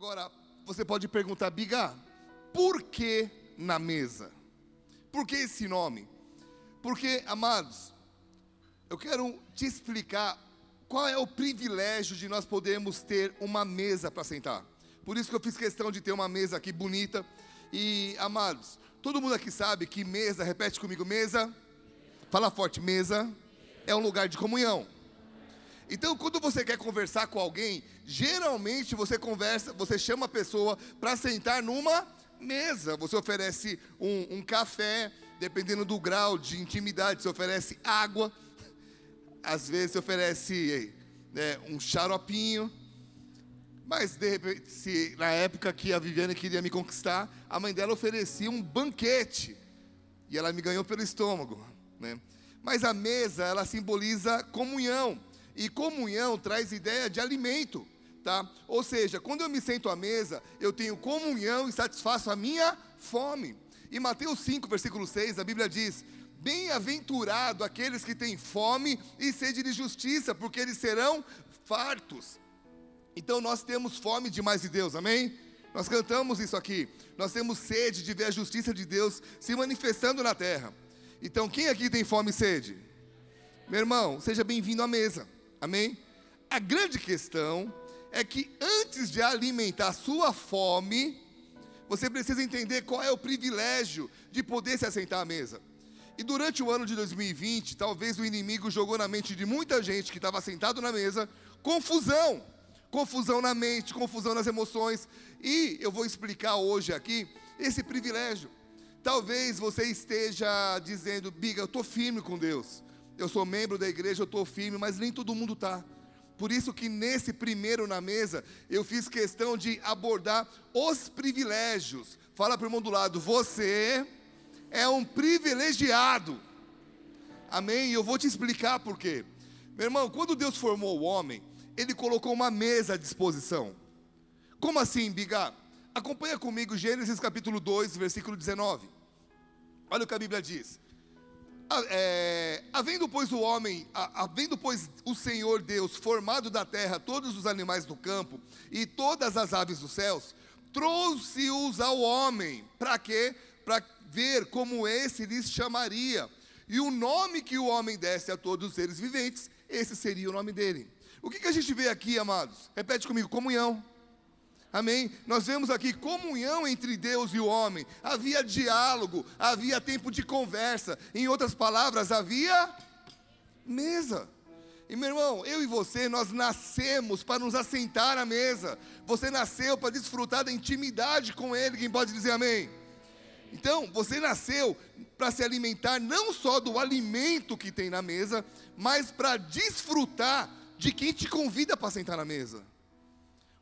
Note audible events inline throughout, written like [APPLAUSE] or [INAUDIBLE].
Agora, você pode perguntar, Biga, por que na mesa? Por que esse nome? Porque, amados, eu quero te explicar qual é o privilégio de nós podermos ter uma mesa para sentar. Por isso que eu fiz questão de ter uma mesa aqui bonita. E, amados, todo mundo aqui sabe que mesa, repete comigo, mesa, fala forte, mesa é um lugar de comunhão. Então, quando você quer conversar com alguém, geralmente você conversa, você chama a pessoa para sentar numa mesa. Você oferece um, um, café, dependendo do grau de intimidade, você oferece água. Às vezes você oferece né, um xaropinho. Mas de repente, se na época que a Viviane queria me conquistar, a mãe dela oferecia um banquete. E ela me ganhou pelo estômago. Né? Mas a mesa, ela simboliza comunhão. E comunhão traz ideia de alimento, tá? Ou seja, quando eu me sento à mesa, eu tenho comunhão e satisfaço a minha fome. E Mateus 5, versículo 6, a Bíblia diz: Bem-aventurado aqueles que têm fome e sede de justiça, porque eles serão fartos. Então nós temos fome de mais de Deus, amém? Nós cantamos isso aqui. Nós temos sede de ver a justiça de Deus se manifestando na terra. Então, quem aqui tem fome e sede? Meu irmão, seja bem-vindo à mesa. Amém? A grande questão é que antes de alimentar a sua fome, você precisa entender qual é o privilégio de poder se assentar à mesa. E durante o ano de 2020, talvez o inimigo jogou na mente de muita gente que estava sentado na mesa confusão. Confusão na mente, confusão nas emoções. E eu vou explicar hoje aqui esse privilégio. Talvez você esteja dizendo, Biga, eu estou firme com Deus eu sou membro da igreja, eu estou firme, mas nem todo mundo está. Por isso que nesse primeiro na mesa, eu fiz questão de abordar os privilégios. Fala para o irmão do lado, você é um privilegiado. Amém? E eu vou te explicar por quê. Meu irmão, quando Deus formou o homem, Ele colocou uma mesa à disposição. Como assim, Biga? Acompanha comigo Gênesis capítulo 2, versículo 19. Olha o que a Bíblia diz. Ah, é, havendo pois o homem, havendo pois o Senhor Deus formado da terra todos os animais do campo e todas as aves dos céus, trouxe-os ao homem, para quê? Para ver como esse lhes chamaria. E o nome que o homem desse a todos os seres viventes, esse seria o nome dele. O que, que a gente vê aqui, amados? Repete comigo: comunhão. Amém? Nós vemos aqui comunhão entre Deus e o homem. Havia diálogo, havia tempo de conversa. Em outras palavras, havia mesa. E meu irmão, eu e você, nós nascemos para nos assentar à mesa. Você nasceu para desfrutar da intimidade com Ele. Quem pode dizer amém? Então, você nasceu para se alimentar não só do alimento que tem na mesa, mas para desfrutar de quem te convida para sentar na mesa.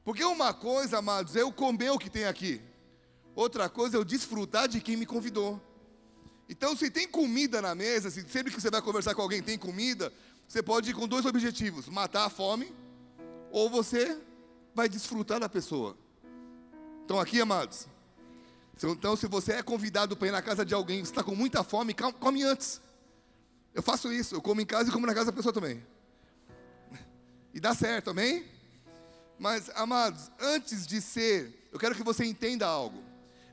Porque uma coisa, amados, é eu comer o que tem aqui. Outra coisa é eu desfrutar de quem me convidou. Então, se tem comida na mesa, se sempre que você vai conversar com alguém tem comida, você pode ir com dois objetivos: matar a fome, ou você vai desfrutar da pessoa. Estão aqui, amados? Então, se você é convidado para ir na casa de alguém, você está com muita fome, come antes. Eu faço isso, eu como em casa e como na casa da pessoa também. [LAUGHS] E dá certo, amém? Mas, amados, antes de ser, eu quero que você entenda algo.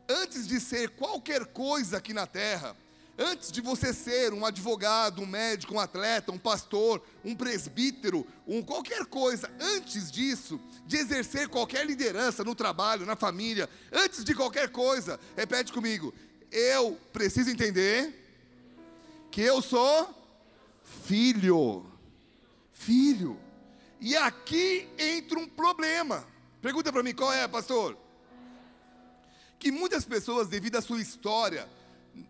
Antes de ser qualquer coisa aqui na terra, antes de você ser um advogado, um médico, um atleta, um pastor, um presbítero, um qualquer coisa, antes disso, de exercer qualquer liderança no trabalho, na família, antes de qualquer coisa, repete comigo, eu preciso entender que eu sou filho. Filho. E aqui entra um problema. Pergunta para mim qual é, pastor? Que muitas pessoas, devido à sua história,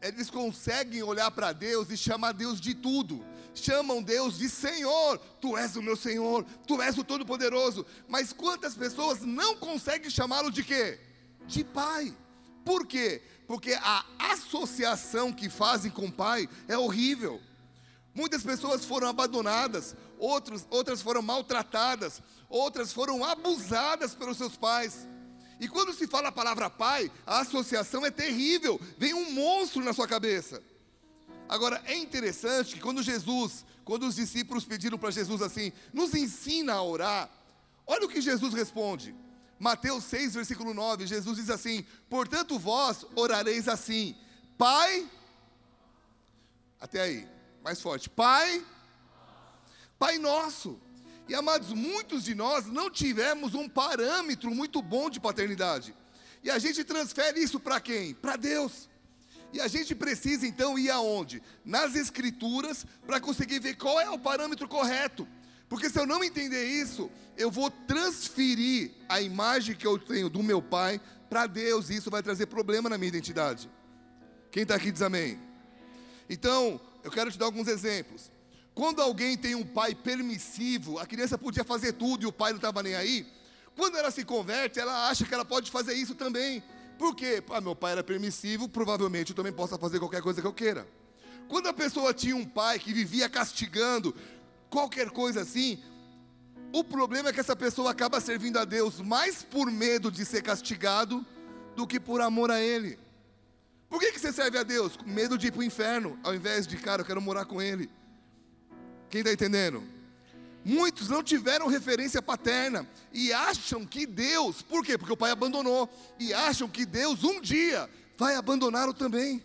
eles conseguem olhar para Deus e chamar Deus de tudo. Chamam Deus de Senhor. Tu és o meu Senhor, tu és o Todo-Poderoso. Mas quantas pessoas não conseguem chamá-lo de quê? De Pai. Por quê? Porque a associação que fazem com o Pai é horrível. Muitas pessoas foram abandonadas, outros, outras foram maltratadas, outras foram abusadas pelos seus pais. E quando se fala a palavra pai, a associação é terrível, vem um monstro na sua cabeça. Agora, é interessante que quando Jesus, quando os discípulos pediram para Jesus assim, nos ensina a orar, olha o que Jesus responde. Mateus 6, versículo 9, Jesus diz assim: Portanto, vós orareis assim, Pai, até aí, mais forte, Pai, Pai nosso. E amados, muitos de nós não tivemos um parâmetro muito bom de paternidade. E a gente transfere isso para quem? Para Deus. E a gente precisa então ir aonde? Nas escrituras para conseguir ver qual é o parâmetro correto. Porque se eu não entender isso, eu vou transferir a imagem que eu tenho do meu pai para Deus, e isso vai trazer problema na minha identidade. Quem está aqui diz amém. Então, eu quero te dar alguns exemplos. Quando alguém tem um pai permissivo, a criança podia fazer tudo e o pai não estava nem aí. Quando ela se converte, ela acha que ela pode fazer isso também. Por quê? Ah, meu pai era permissivo, provavelmente eu também possa fazer qualquer coisa que eu queira. Quando a pessoa tinha um pai que vivia castigando, qualquer coisa assim, o problema é que essa pessoa acaba servindo a Deus mais por medo de ser castigado do que por amor a Ele. Por que, que você serve a Deus? Com medo de ir para o inferno, ao invés de, cara, eu quero morar com Ele. Quem está entendendo? Muitos não tiveram referência paterna e acham que Deus, por quê? Porque o pai abandonou, e acham que Deus um dia vai abandoná-lo também.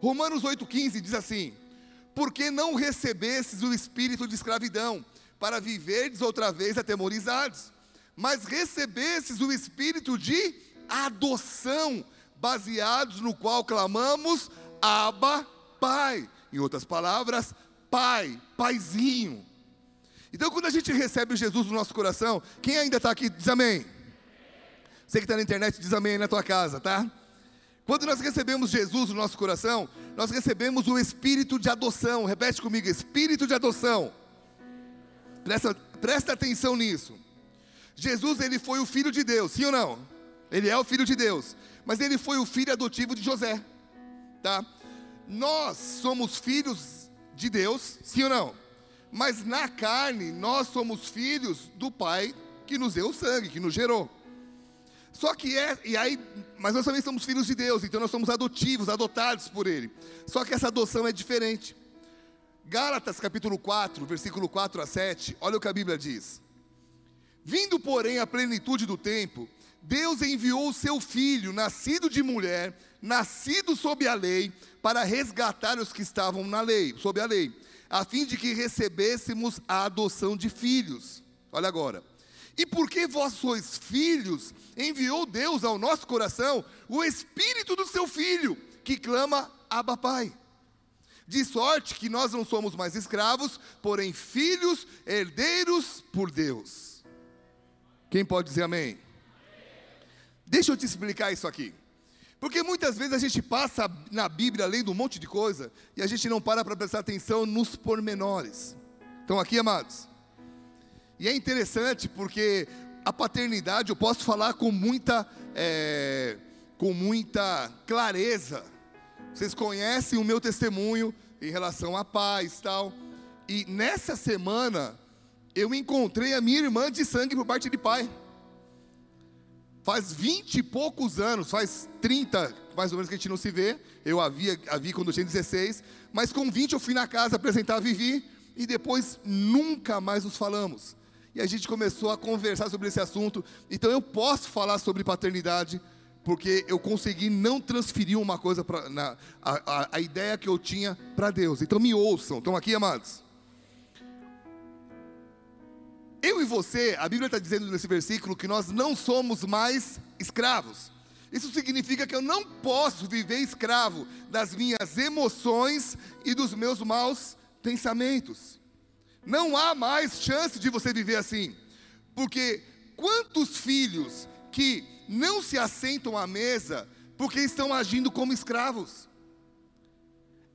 Romanos 8,15 diz assim: Porque não recebestes o espírito de escravidão, para viverdes outra vez atemorizados, mas recebestes o espírito de adoção, baseados no qual clamamos, Abba, Pai. Em outras palavras, Pai, Paizinho. Então, quando a gente recebe Jesus no nosso coração, quem ainda está aqui diz amém. Você que está na internet diz amém na tua casa, tá? Quando nós recebemos Jesus no nosso coração, nós recebemos o espírito de adoção. Repete comigo: espírito de adoção. Presta, presta atenção nisso. Jesus, ele foi o filho de Deus, sim ou não? Ele é o filho de Deus, mas ele foi o filho adotivo de José, tá? Nós somos filhos de Deus, sim ou não? Mas na carne, nós somos filhos do Pai que nos deu o sangue, que nos gerou. Só que é, e aí, mas nós também somos filhos de Deus, então nós somos adotivos, adotados por Ele. Só que essa adoção é diferente. Gálatas capítulo 4, versículo 4 a 7, olha o que a Bíblia diz. Vindo, porém, a plenitude do tempo, Deus enviou o seu filho, nascido de mulher, nascido sob a lei, para resgatar os que estavam na lei, sob a lei, a fim de que recebêssemos a adoção de filhos. Olha agora. E porque vós sois filhos, enviou Deus ao nosso coração o espírito do seu filho, que clama: Abba, Pai. De sorte que nós não somos mais escravos, porém filhos, herdeiros por Deus. Quem pode dizer amém? Deixa eu te explicar isso aqui. Porque muitas vezes a gente passa na Bíblia lendo um monte de coisa e a gente não para para prestar atenção nos pormenores. Estão aqui, amados? E é interessante porque a paternidade eu posso falar com muita, é, com muita clareza vocês conhecem o meu testemunho em relação à paz tal. E nessa semana eu encontrei a minha irmã de sangue por parte de pai. Faz vinte e poucos anos, faz 30 mais ou menos que a gente não se vê. Eu a vi, a vi quando eu tinha 16. Mas com 20 eu fui na casa apresentar a Vivi. E depois nunca mais nos falamos. E a gente começou a conversar sobre esse assunto. Então eu posso falar sobre paternidade porque eu consegui não transferir uma coisa para a, a, a ideia que eu tinha para Deus. Então me ouçam, estão aqui, amados? Eu e você, a Bíblia está dizendo nesse versículo que nós não somos mais escravos. Isso significa que eu não posso viver escravo das minhas emoções e dos meus maus pensamentos. Não há mais chance de você viver assim. Porque quantos filhos que não se assentam à mesa porque estão agindo como escravos.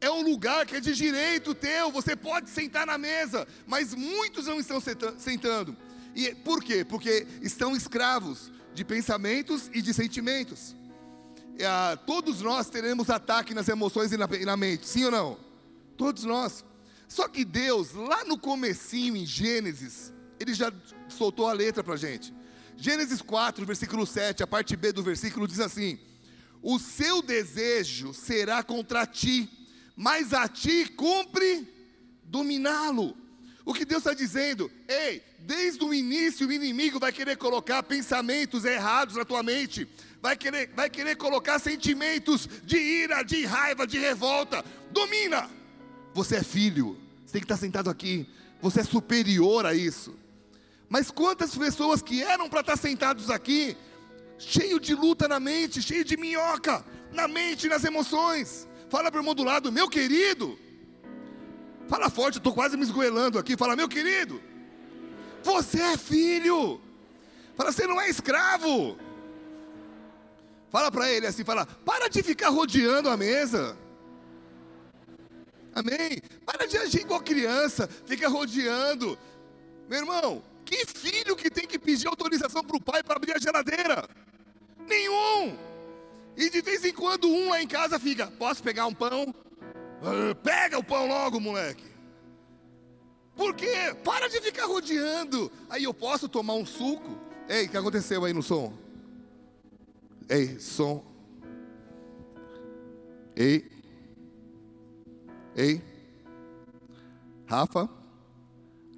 É um lugar que é de direito teu, você pode sentar na mesa, mas muitos não estão sentando. E por quê? Porque estão escravos de pensamentos e de sentimentos. É, todos nós teremos ataque nas emoções e na, e na mente, sim ou não? Todos nós. Só que Deus, lá no comecinho, em Gênesis, Ele já soltou a letra para a gente. Gênesis 4, versículo 7, a parte B do versículo diz assim: O seu desejo será contra ti, mas a ti cumpre dominá-lo. O que Deus está dizendo, ei, desde o início o inimigo vai querer colocar pensamentos errados na tua mente, vai querer, vai querer colocar sentimentos de ira, de raiva, de revolta. Domina! Você é filho, você tem que estar sentado aqui, você é superior a isso. Mas quantas pessoas que eram para estar sentados aqui, cheio de luta na mente, cheio de minhoca na mente, nas emoções. Fala para o irmão do lado, meu querido. Fala forte, eu estou quase me esgoelando aqui. Fala, meu querido, você é filho. Fala, você não é escravo. Fala para ele assim, fala, para de ficar rodeando a mesa. Amém? Para de agir igual criança, fica rodeando. Meu irmão, que filho que tem que pedir autorização para o pai para abrir a geladeira? Nenhum. E de vez em quando um lá em casa fica: Posso pegar um pão? Ah, pega o pão logo, moleque. Por quê? Para de ficar rodeando. Aí eu posso tomar um suco? Ei, o que aconteceu aí no som? Ei, som. Ei. Ei. Rafa.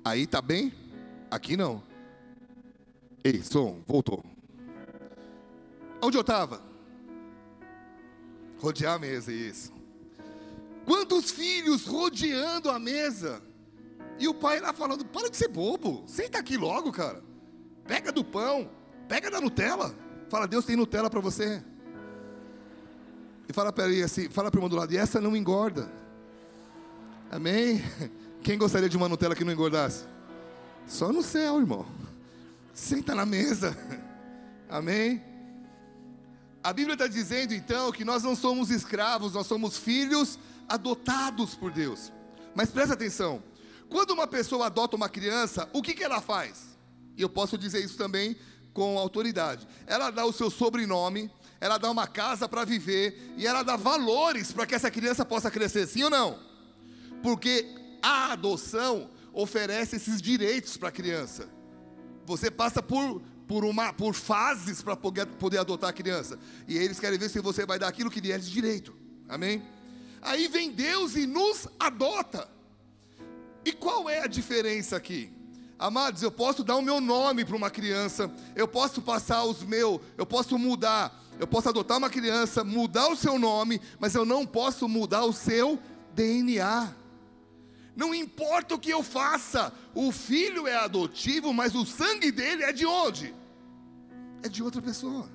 Aí tá bem? Aqui não. Ei, som, voltou. Onde eu estava? Rodear a mesa, isso. Quantos filhos rodeando a mesa? E o pai lá falando: para de ser bobo, senta aqui logo, cara. Pega do pão, pega da Nutella. Fala, Deus tem Nutella para você. E fala para ele assim, fala para o irmão do lado, e essa não engorda. Amém? Quem gostaria de uma Nutella que não engordasse? Só no céu, irmão. Senta na mesa. Amém? A Bíblia está dizendo então que nós não somos escravos, nós somos filhos adotados por Deus. Mas presta atenção: quando uma pessoa adota uma criança, o que, que ela faz? E eu posso dizer isso também com autoridade. Ela dá o seu sobrenome, ela dá uma casa para viver e ela dá valores para que essa criança possa crescer, sim ou não? Porque a adoção oferece esses direitos para a criança. Você passa por por, uma, por fases para poder, poder adotar a criança. E eles querem ver se você vai dar aquilo que lhe é de direito. Amém? Aí vem Deus e nos adota. E qual é a diferença aqui? Amados, eu posso dar o meu nome para uma criança, eu posso passar os meus, eu posso mudar, eu posso adotar uma criança, mudar o seu nome, mas eu não posso mudar o seu DNA. Não importa o que eu faça, o filho é adotivo, mas o sangue dele é de onde? É de outra pessoa.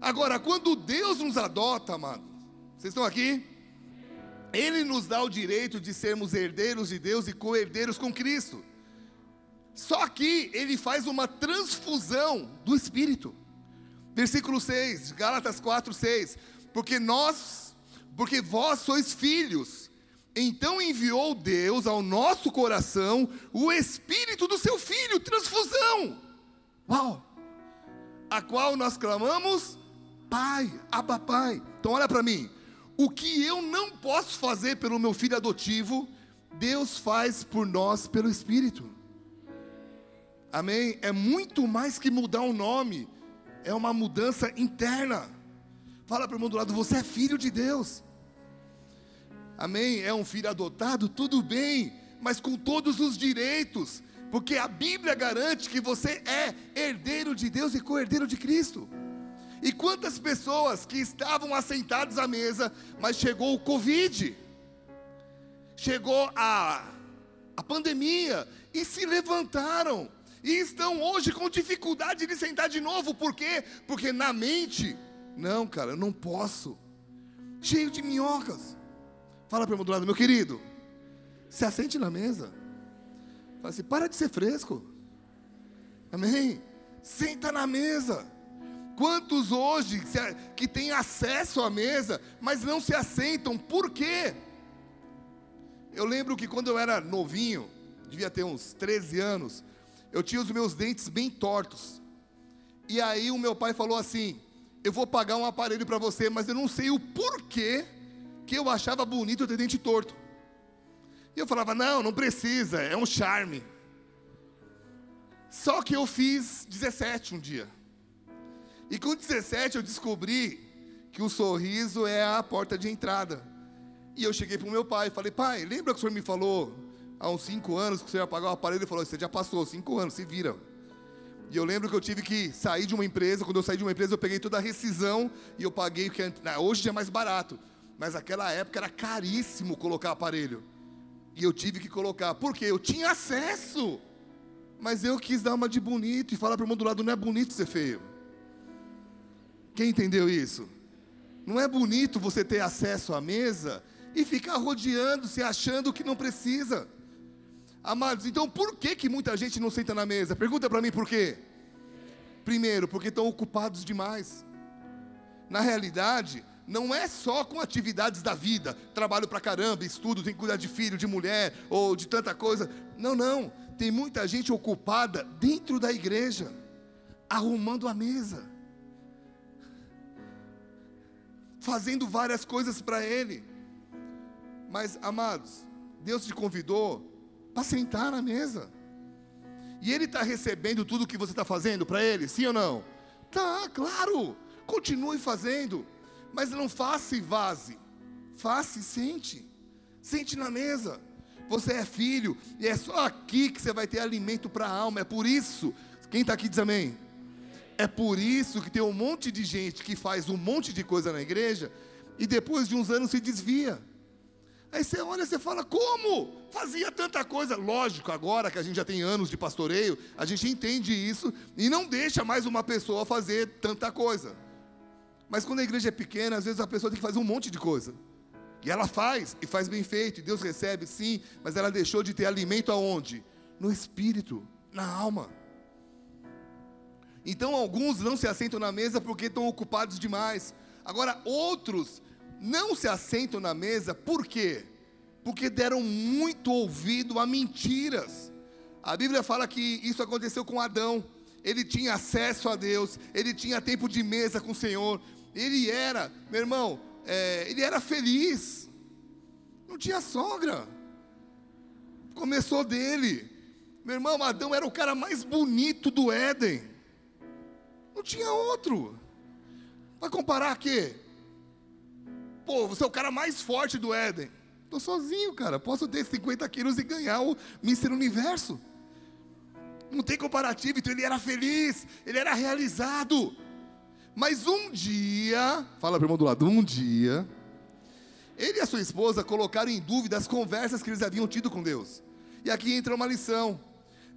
Agora, quando Deus nos adota, amado, vocês estão aqui? Ele nos dá o direito de sermos herdeiros de Deus e co-herdeiros com Cristo. Só que ele faz uma transfusão do Espírito. Versículo 6, Gálatas 4, 6. Porque nós, porque vós sois filhos então enviou Deus ao nosso coração o Espírito do seu Filho, transfusão. Uau! A qual nós clamamos, Pai, Abba Pai. Então olha para mim. O que eu não posso fazer pelo meu filho adotivo, Deus faz por nós pelo Espírito. Amém? É muito mais que mudar o um nome, é uma mudança interna. Fala para o irmão do lado, você é filho de Deus amém, é um filho adotado, tudo bem, mas com todos os direitos, porque a Bíblia garante que você é herdeiro de Deus e co-herdeiro de Cristo. E quantas pessoas que estavam assentadas à mesa, mas chegou o Covid, chegou a, a pandemia, e se levantaram, e estão hoje com dificuldade de sentar de novo, por quê? Porque na mente, não, cara, eu não posso, cheio de minhocas. Fala para o irmão do lado, meu querido, se assente na mesa. Fala assim, para de ser fresco. Amém? Senta na mesa. Quantos hoje que têm acesso à mesa, mas não se assentam, por quê? Eu lembro que quando eu era novinho, devia ter uns 13 anos, eu tinha os meus dentes bem tortos. E aí o meu pai falou assim: Eu vou pagar um aparelho para você, mas eu não sei o porquê que eu achava bonito ter dente torto. E eu falava: não, não precisa, é um charme. Só que eu fiz 17 um dia. E com 17 eu descobri que o sorriso é a porta de entrada. E eu cheguei para o meu pai e falei: pai, lembra que o senhor me falou há uns cinco anos, que você ia pagar o aparelho, ele falou: Você já passou cinco anos, se vira. E eu lembro que eu tive que sair de uma empresa. Quando eu saí de uma empresa, eu peguei toda a rescisão e eu paguei o que hoje é mais barato. Mas naquela época era caríssimo colocar aparelho. E eu tive que colocar. Porque eu tinha acesso. Mas eu quis dar uma de bonito e falar para o irmão do lado: não é bonito ser feio. Quem entendeu isso? Não é bonito você ter acesso à mesa e ficar rodeando, se achando que não precisa. Amados, então por que, que muita gente não senta na mesa? Pergunta para mim por quê. Primeiro, porque estão ocupados demais. Na realidade, não é só com atividades da vida, trabalho para caramba, estudo, tem que cuidar de filho, de mulher ou de tanta coisa. Não, não. Tem muita gente ocupada dentro da igreja, arrumando a mesa, fazendo várias coisas para Ele. Mas, amados, Deus te convidou para sentar na mesa. E Ele está recebendo tudo que você está fazendo para Ele, sim ou não? Tá, claro. Continue fazendo. Mas não faça e vaze. Faça e sente. Sente na mesa. Você é filho, e é só aqui que você vai ter alimento para a alma. É por isso. Quem está aqui diz amém. É por isso que tem um monte de gente que faz um monte de coisa na igreja e depois de uns anos se desvia. Aí você olha e você fala, como? Fazia tanta coisa. Lógico, agora que a gente já tem anos de pastoreio, a gente entende isso e não deixa mais uma pessoa fazer tanta coisa. Mas quando a igreja é pequena, às vezes a pessoa tem que fazer um monte de coisa. E ela faz, e faz bem feito, e Deus recebe, sim, mas ela deixou de ter alimento aonde? No espírito, na alma. Então alguns não se assentam na mesa porque estão ocupados demais. Agora outros não se assentam na mesa, por quê? Porque deram muito ouvido a mentiras. A Bíblia fala que isso aconteceu com Adão. Ele tinha acesso a Deus, ele tinha tempo de mesa com o Senhor. Ele era, meu irmão, é, ele era feliz. Não tinha sogra. Começou dele. Meu irmão, Adão era o cara mais bonito do Éden. Não tinha outro. Vai comparar quê? Pô, você é o cara mais forte do Éden. Estou sozinho, cara. Posso ter 50 quilos e ganhar o Mister Universo. Não tem comparativo. Então ele era feliz, ele era realizado. Mas um dia, fala para o irmão do lado, um dia, ele e a sua esposa colocaram em dúvida as conversas que eles haviam tido com Deus. E aqui entra uma lição.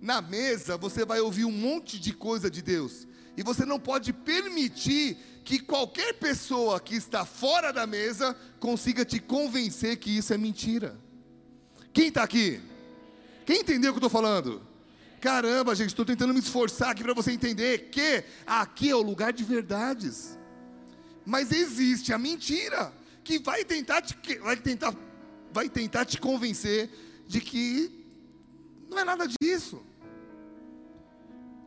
Na mesa você vai ouvir um monte de coisa de Deus. E você não pode permitir que qualquer pessoa que está fora da mesa consiga te convencer que isso é mentira. Quem está aqui? Quem entendeu o que eu estou falando? Caramba, gente, estou tentando me esforçar aqui para você entender que aqui é o lugar de verdades. Mas existe a mentira que vai tentar te, vai tentar, vai tentar te convencer de que não é nada disso.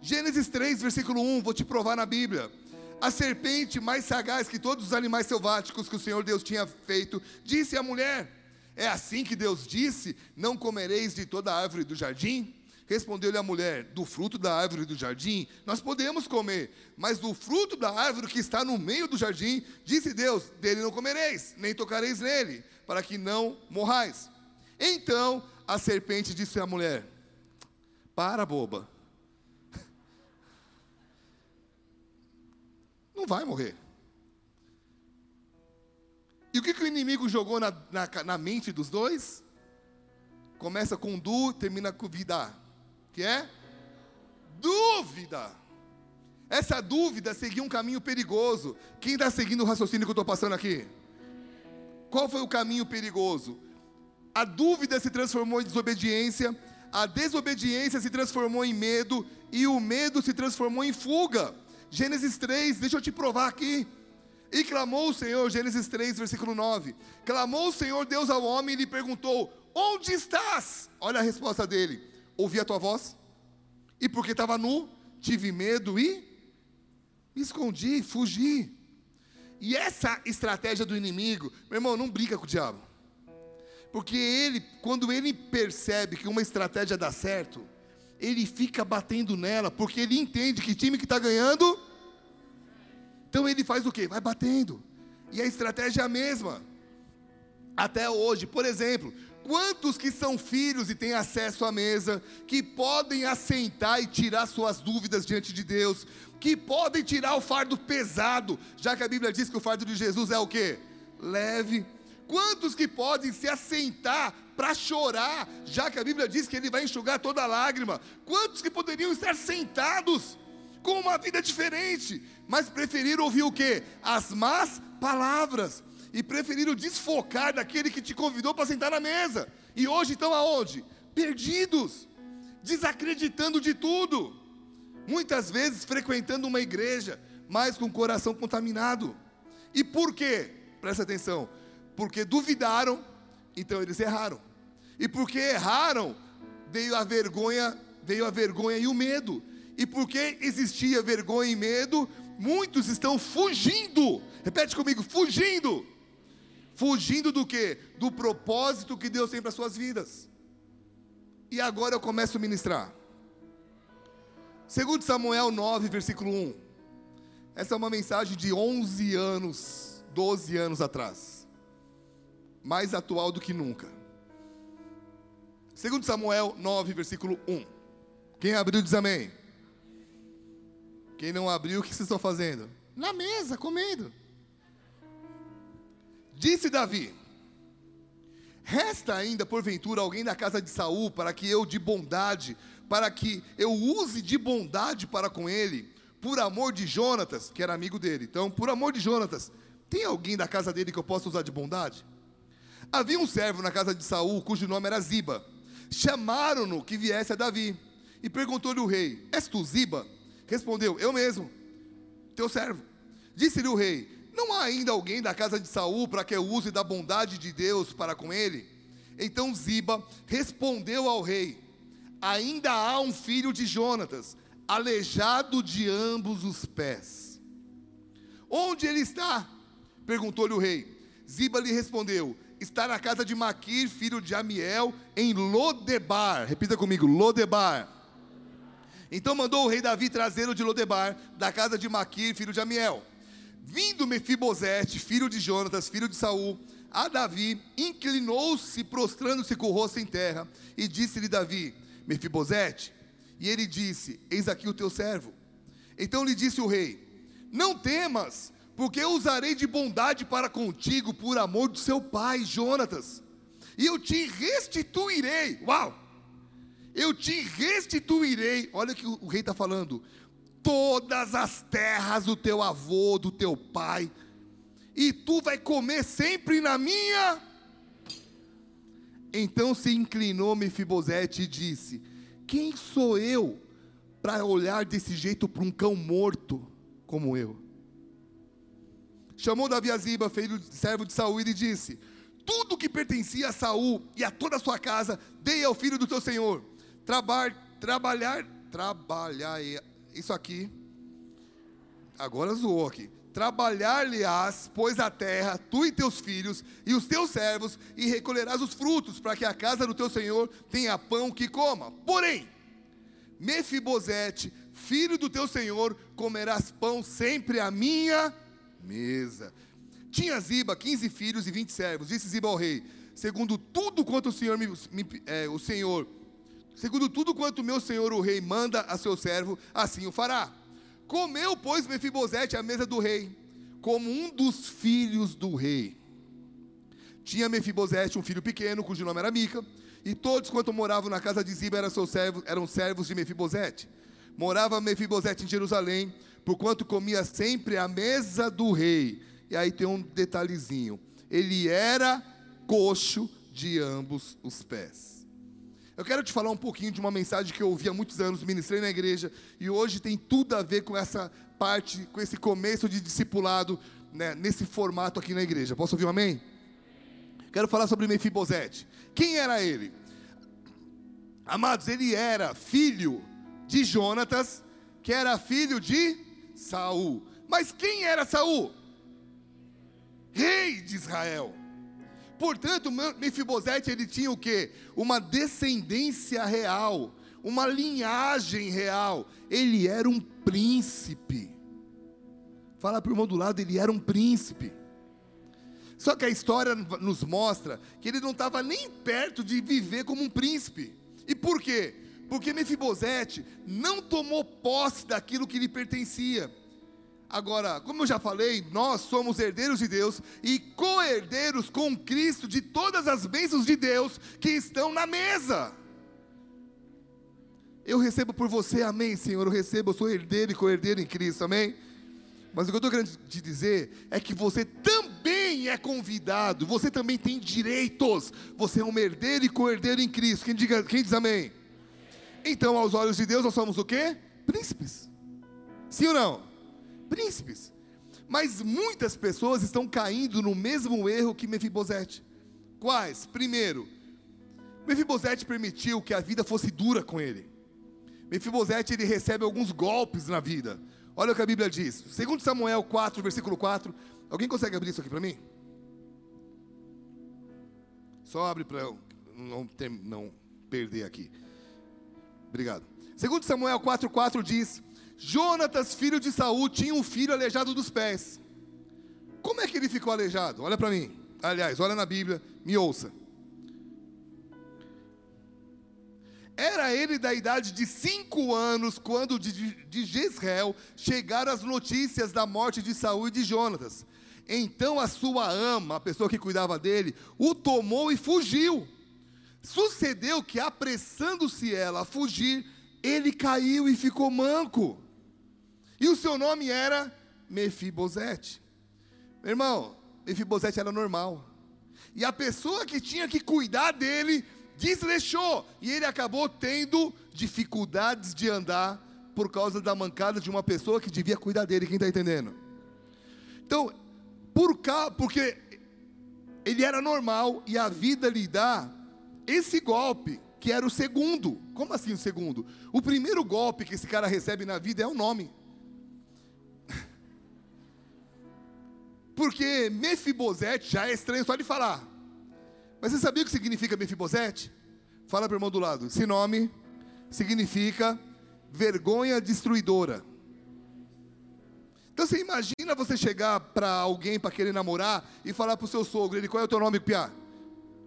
Gênesis 3, versículo 1, vou te provar na Bíblia. A serpente mais sagaz que todos os animais selváticos que o Senhor Deus tinha feito, disse à mulher: É assim que Deus disse: Não comereis de toda a árvore do jardim? Respondeu-lhe a mulher: Do fruto da árvore do jardim nós podemos comer, mas do fruto da árvore que está no meio do jardim, disse Deus: Dele não comereis, nem tocareis nele, para que não morrais. Então a serpente disse à mulher: Para, boba não vai morrer. E o que, que o inimigo jogou na, na, na mente dos dois? Começa com du, termina com vida. Que é? Dúvida. Essa dúvida seguia um caminho perigoso. Quem está seguindo o raciocínio que eu estou passando aqui? Qual foi o caminho perigoso? A dúvida se transformou em desobediência, a desobediência se transformou em medo, e o medo se transformou em fuga. Gênesis 3, deixa eu te provar aqui. E clamou o Senhor, Gênesis 3, versículo 9. Clamou o Senhor Deus ao homem e lhe perguntou: Onde estás? Olha a resposta dele: Ouvi a tua voz, e porque estava nu, tive medo e me escondi, fugi. E essa estratégia do inimigo, meu irmão, não brinca com o diabo. Porque ele, quando ele percebe que uma estratégia dá certo, ele fica batendo nela, porque ele entende que time que está ganhando, então ele faz o quê? Vai batendo. E a estratégia é a mesma. Até hoje, por exemplo, Quantos que são filhos e têm acesso à mesa, que podem assentar e tirar suas dúvidas diante de Deus, que podem tirar o fardo pesado, já que a Bíblia diz que o fardo de Jesus é o que? Leve. Quantos que podem se assentar para chorar, já que a Bíblia diz que Ele vai enxugar toda lágrima? Quantos que poderiam estar sentados com uma vida diferente, mas preferiram ouvir o que? As más palavras e preferiram desfocar daquele que te convidou para sentar na mesa. E hoje estão aonde? Perdidos, desacreditando de tudo. Muitas vezes frequentando uma igreja, mas com o coração contaminado. E por quê? Presta atenção. Porque duvidaram, então eles erraram. E porque erraram, veio a vergonha, veio a vergonha e o medo. E porque existia vergonha e medo, muitos estão fugindo. Repete comigo, fugindo Fugindo do que? Do propósito que Deus tem para suas vidas. E agora eu começo a ministrar. Segundo Samuel 9, versículo 1. Essa é uma mensagem de 11 anos, 12 anos atrás. Mais atual do que nunca. Segundo Samuel 9, versículo 1. Quem abriu diz amém. Quem não abriu, o que vocês estão fazendo? Na mesa, comendo. Disse Davi: Resta ainda porventura alguém da casa de Saul para que eu de bondade, para que eu use de bondade para com ele, por amor de Jonatas, que era amigo dele. Então, por amor de Jonatas, tem alguém da casa dele que eu possa usar de bondade? Havia um servo na casa de Saul, cujo nome era Ziba. Chamaram-no que viesse a Davi. E perguntou-lhe o rei: És tu Ziba? Respondeu: Eu mesmo, teu servo. Disse-lhe o rei: não há ainda alguém da casa de Saul para que eu use da bondade de Deus para com ele? Então Ziba respondeu ao rei: Ainda há um filho de Jonatas, aleijado de ambos os pés. Onde ele está? perguntou-lhe o rei. Ziba lhe respondeu: Está na casa de Maquir, filho de Amiel, em Lodebar. Repita comigo: Lodebar. Então mandou o rei Davi trazê-lo de Lodebar, da casa de Maquir, filho de Amiel. Vindo Mefibosete, filho de Jonatas, filho de Saul, a Davi, inclinou-se, prostrando-se com o rosto em terra, e disse-lhe Davi: Mefibosete. E ele disse: Eis aqui o teu servo. Então lhe disse o rei: Não temas, porque eu usarei de bondade para contigo por amor do seu pai, Jonatas, e eu te restituirei. Uau! Eu te restituirei. Olha o que o rei está falando todas as terras do teu avô, do teu pai, e tu vai comer sempre na minha. Então se inclinou Mefibosete e disse: Quem sou eu para olhar desse jeito para um cão morto como eu? Chamou Davi a Ziba, filho servo de Saul, e disse: Tudo que pertencia a Saul e a toda a sua casa, dei ao filho do teu senhor. Trabalhar, trabalhar, trabalhar isso aqui, agora zoou aqui. Trabalhar-lhe-ás, pois a terra, tu e teus filhos, e os teus servos, e recolherás os frutos, para que a casa do teu senhor tenha pão que coma. Porém, Mefibosete, filho do teu senhor, comerás pão sempre à minha mesa. Tinha Ziba quinze filhos e vinte servos. Disse Ziba ao rei: segundo tudo quanto o senhor, me, me, é, o senhor Segundo tudo quanto meu senhor o rei manda a seu servo, assim o fará. Comeu, pois, Mefibosete à mesa do rei, como um dos filhos do rei. Tinha Mefibosete um filho pequeno, cujo nome era Mica, e todos quanto moravam na casa de Ziba eram, seus servos, eram servos de Mefibosete. Morava Mefibosete em Jerusalém, porquanto comia sempre à mesa do rei. E aí tem um detalhezinho: ele era coxo de ambos os pés. Eu quero te falar um pouquinho de uma mensagem que eu ouvi há muitos anos, ministrei na igreja, e hoje tem tudo a ver com essa parte, com esse começo de discipulado, né, nesse formato aqui na igreja. Posso ouvir um amém? Quero falar sobre Mefibosete. Quem era ele? Amados, ele era filho de Jonatas, que era filho de Saul. Mas quem era Saul? Rei de Israel. Portanto, Mefibosete ele tinha o que? Uma descendência real, uma linhagem real. Ele era um príncipe. Fala para o irmão do lado, ele era um príncipe. Só que a história nos mostra que ele não estava nem perto de viver como um príncipe. E por quê? Porque Mefibosete não tomou posse daquilo que lhe pertencia. Agora, como eu já falei, nós somos herdeiros de Deus e co-herdeiros com Cristo de todas as bênçãos de Deus que estão na mesa. Eu recebo por você, amém, Senhor. Eu recebo, eu sou herdeiro e co-herdeiro em Cristo, amém? Mas o que eu estou querendo te dizer é que você também é convidado, você também tem direitos. Você é um herdeiro e co-herdeiro em Cristo. Quem, diga, quem diz amém? Então, aos olhos de Deus, nós somos o quê? Príncipes. Sim ou não? Príncipes. Mas muitas pessoas estão caindo no mesmo erro que Mefibosete. Quais? Primeiro, Mefibosete permitiu que a vida fosse dura com ele. Mefibosete ele recebe alguns golpes na vida. Olha o que a Bíblia diz. Segundo Samuel 4, versículo 4. Alguém consegue abrir isso aqui para mim? Só abre para eu não, ter, não perder aqui. Obrigado. Segundo Samuel 4,4 diz: Jonatas, filho de Saul, tinha um filho aleijado dos pés. Como é que ele ficou aleijado? Olha para mim. Aliás, olha na Bíblia, me ouça. Era ele da idade de cinco anos quando de, Jezreel chegaram as notícias da morte de Saul e de Jonatas. Então a sua ama, a pessoa que cuidava dele, o tomou e fugiu. Sucedeu que, apressando-se ela a fugir, ele caiu e ficou manco. E o seu nome era Mefibosete. Meu irmão, Mefibosete era normal. E a pessoa que tinha que cuidar dele desleixou. E ele acabou tendo dificuldades de andar por causa da mancada de uma pessoa que devia cuidar dele. Quem está entendendo? Então, por cá, porque ele era normal e a vida lhe dá esse golpe, que era o segundo. Como assim o segundo? O primeiro golpe que esse cara recebe na vida é o nome. Porque Mefibosete já é estranho só de falar. Mas você sabia o que significa Mefibosete? Fala para o irmão do lado. Esse nome significa vergonha destruidora. Então você imagina você chegar para alguém para querer namorar e falar para o seu sogro, ele, qual é o teu nome, Piá?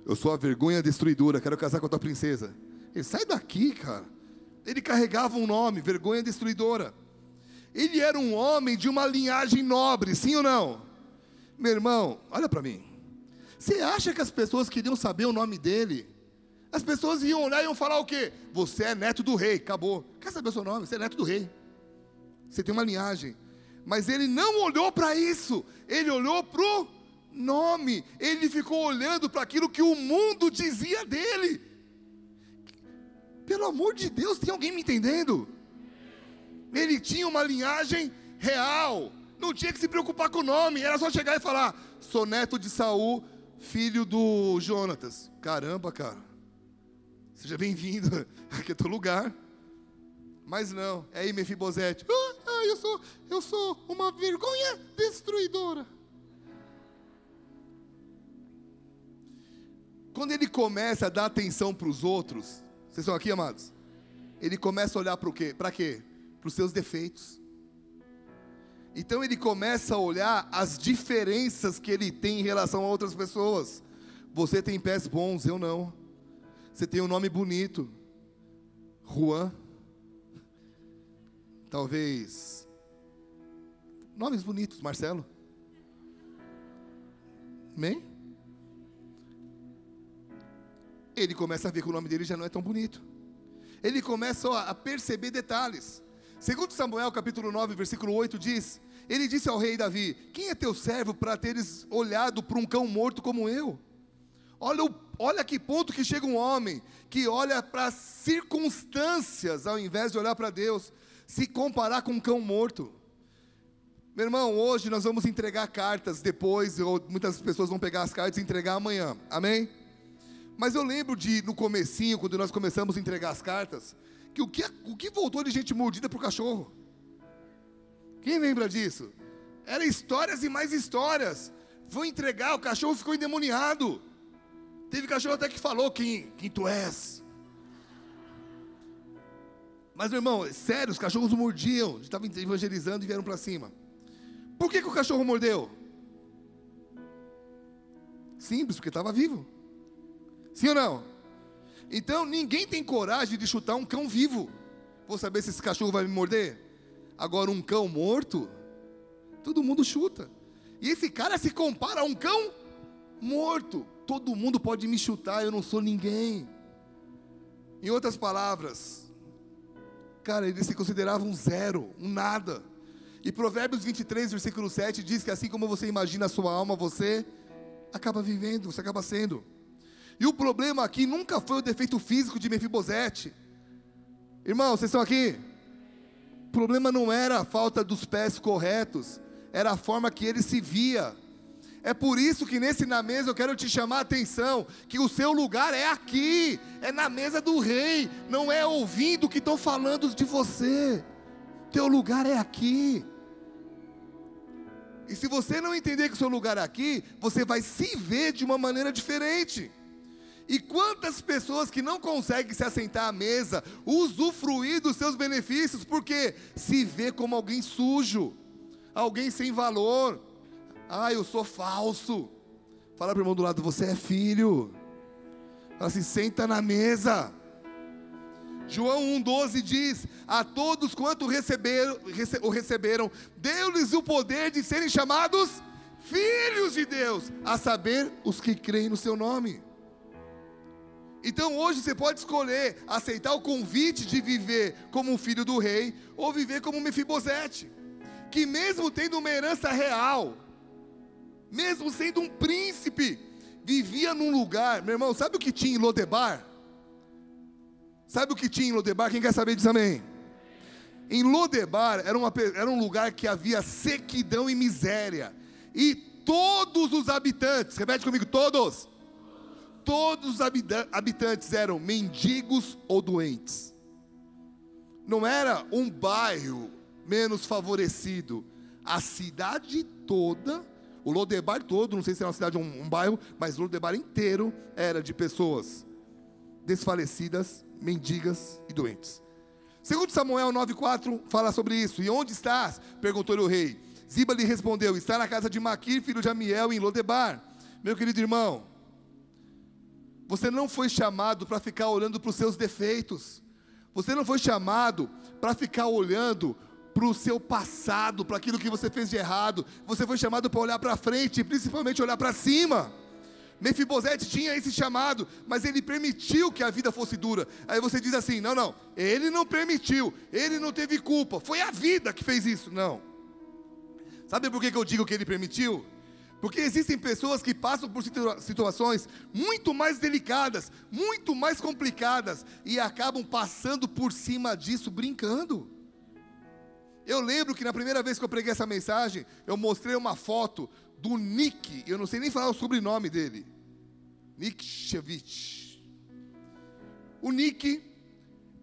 Eu sou a vergonha destruidora, quero casar com a tua princesa. Ele sai daqui, cara. Ele carregava um nome, vergonha destruidora. Ele era um homem de uma linhagem nobre, sim ou não? Meu irmão, olha para mim. Você acha que as pessoas queriam saber o nome dele? As pessoas iam olhar e iam falar o quê? Você é neto do rei, acabou. Quer saber o seu nome? Você é neto do rei. Você tem uma linhagem. Mas ele não olhou para isso, ele olhou para o nome, ele ficou olhando para aquilo que o mundo dizia dele. Pelo amor de Deus, tem alguém me entendendo? Ele tinha uma linhagem real, não tinha que se preocupar com o nome, era só chegar e falar: sou neto de Saul, filho do Jonatas. Caramba, cara, seja bem-vindo, [LAUGHS] aqui é teu lugar. Mas não, é aí Mefibosete. Ah, eu sou, eu sou uma vergonha destruidora. Quando ele começa a dar atenção para os outros, vocês estão aqui, amados? Ele começa a olhar para o quê? Para quê? Para os seus defeitos. Então ele começa a olhar as diferenças que ele tem em relação a outras pessoas. Você tem pés bons, eu não. Você tem um nome bonito, Juan. Talvez. Nomes bonitos, Marcelo. Amém? ele começa a ver que o nome dele já não é tão bonito. Ele começa a perceber detalhes. Segundo Samuel, capítulo 9, versículo 8 diz: Ele disse ao rei Davi: Quem é teu servo para teres olhado para um cão morto como eu? Olha, o, olha que ponto que chega um homem que olha para as circunstâncias ao invés de olhar para Deus, se comparar com um cão morto. Meu irmão, hoje nós vamos entregar cartas depois, ou muitas pessoas vão pegar as cartas e entregar amanhã. Amém? Mas eu lembro de, no comecinho, quando nós começamos a entregar as cartas, que o que, o que voltou de gente mordida para o cachorro? Quem lembra disso? Era histórias e mais histórias. Vou entregar, o cachorro ficou endemoniado. Teve cachorro até que falou quem, quem tu és. Mas, meu irmão, sério, os cachorros mordiam. Estavam evangelizando e vieram para cima. Por que, que o cachorro mordeu? Simples, porque estava vivo. Sim ou não? Então ninguém tem coragem de chutar um cão vivo. Vou saber se esse cachorro vai me morder. Agora um cão morto, todo mundo chuta. E esse cara se compara a um cão morto. Todo mundo pode me chutar, eu não sou ninguém. Em outras palavras, cara, ele se considerava um zero, um nada. E Provérbios 23, versículo 7 diz que assim como você imagina a sua alma, você acaba vivendo, você acaba sendo. E o problema aqui nunca foi o defeito físico de Mefibosete. Irmão, vocês estão aqui? O problema não era a falta dos pés corretos, era a forma que ele se via. É por isso que nesse na mesa eu quero te chamar a atenção, que o seu lugar é aqui, é na mesa do rei, não é ouvindo o que estão falando de você. Teu lugar é aqui. E se você não entender que o seu lugar é aqui, você vai se ver de uma maneira diferente. E quantas pessoas que não conseguem se assentar à mesa, usufruir dos seus benefícios, porque se vê como alguém sujo, alguém sem valor. Ah, eu sou falso. Fala para o irmão do lado, você é filho. Fala assim, senta na mesa. João 1,12 diz: A todos quanto receberam, rece, o receberam, deu-lhes o poder de serem chamados filhos de Deus, a saber, os que creem no seu nome. Então hoje você pode escolher aceitar o convite de viver como um filho do rei ou viver como um Mefibosete, que mesmo tendo uma herança real, mesmo sendo um príncipe, vivia num lugar, meu irmão, sabe o que tinha em Lodebar? Sabe o que tinha em Lodebar? Quem quer saber diz amém. Em Lodebar era, uma, era um lugar que havia sequidão e miséria, e todos os habitantes, repete comigo, todos, todos os habitantes eram mendigos ou doentes. Não era um bairro menos favorecido. A cidade toda, o Lodebar todo, não sei se era uma cidade ou um, um bairro, mas o Lodebar inteiro era de pessoas desfalecidas, mendigas e doentes. Segundo Samuel 9,4 fala sobre isso. E onde estás? Perguntou-lhe o rei. Ziba lhe respondeu: Está na casa de Maquir, filho de Amiel, em Lodebar. Meu querido irmão, você não foi chamado para ficar olhando para os seus defeitos. Você não foi chamado para ficar olhando para o seu passado, para aquilo que você fez de errado. Você foi chamado para olhar para frente, principalmente olhar para cima. Mefibosete tinha esse chamado, mas ele permitiu que a vida fosse dura. Aí você diz assim: não, não, ele não permitiu, ele não teve culpa, foi a vida que fez isso. Não. Sabe por que eu digo que ele permitiu? Porque existem pessoas que passam por situações muito mais delicadas, muito mais complicadas e acabam passando por cima disso brincando. Eu lembro que na primeira vez que eu preguei essa mensagem, eu mostrei uma foto do Nick, eu não sei nem falar o sobrenome dele. Nick Chevich. O Nick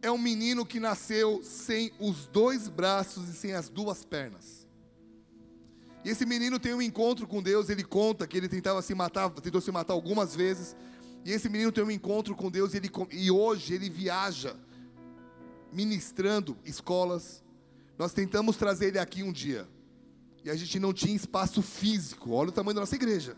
é um menino que nasceu sem os dois braços e sem as duas pernas. E esse menino tem um encontro com Deus, ele conta que ele tentava se matar, tentou se matar algumas vezes. E esse menino tem um encontro com Deus e, ele, e hoje ele viaja ministrando escolas. Nós tentamos trazer ele aqui um dia. E a gente não tinha espaço físico. Olha o tamanho da nossa igreja.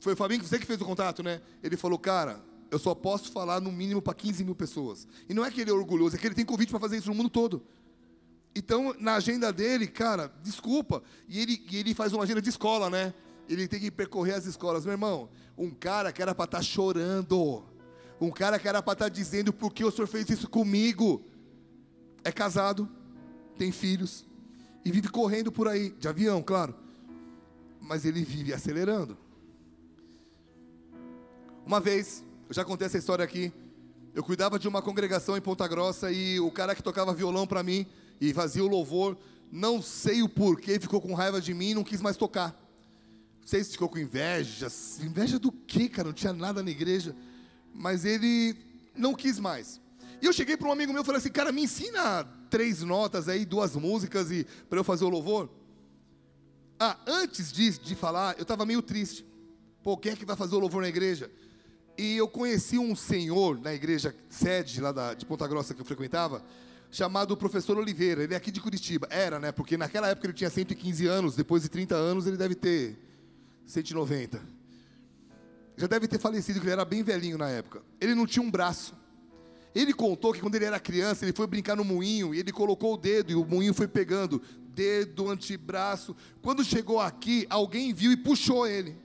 Foi o Fabinho que você que fez o contato, né? Ele falou, cara, eu só posso falar no mínimo para 15 mil pessoas. E não é que ele é orgulhoso, é que ele tem convite para fazer isso no mundo todo. Então, na agenda dele, cara, desculpa. E ele, e ele faz uma agenda de escola, né? Ele tem que percorrer as escolas. Meu irmão, um cara que era para estar tá chorando. Um cara que era para estar tá dizendo por que o senhor fez isso comigo. É casado, tem filhos. E vive correndo por aí, de avião, claro. Mas ele vive acelerando. Uma vez, eu já contei essa história aqui. Eu cuidava de uma congregação em Ponta Grossa e o cara que tocava violão para mim e fazia o louvor, não sei o porquê, ficou com raiva de mim e não quis mais tocar. Não sei se ficou com inveja, inveja do que, cara? Não tinha nada na igreja, mas ele não quis mais. E eu cheguei para um amigo meu e falei assim, cara, me ensina três notas aí, duas músicas e para eu fazer o louvor. Ah, antes de, de falar, eu estava meio triste. Pô, quem é que vai fazer o louvor na igreja? E eu conheci um senhor na igreja sede lá da, de Ponta Grossa que eu frequentava, chamado professor Oliveira. Ele é aqui de Curitiba. Era, né? Porque naquela época ele tinha 115 anos, depois de 30 anos ele deve ter 190. Já deve ter falecido, que ele era bem velhinho na época. Ele não tinha um braço. Ele contou que quando ele era criança, ele foi brincar no moinho e ele colocou o dedo e o moinho foi pegando dedo, antebraço. Quando chegou aqui, alguém viu e puxou ele.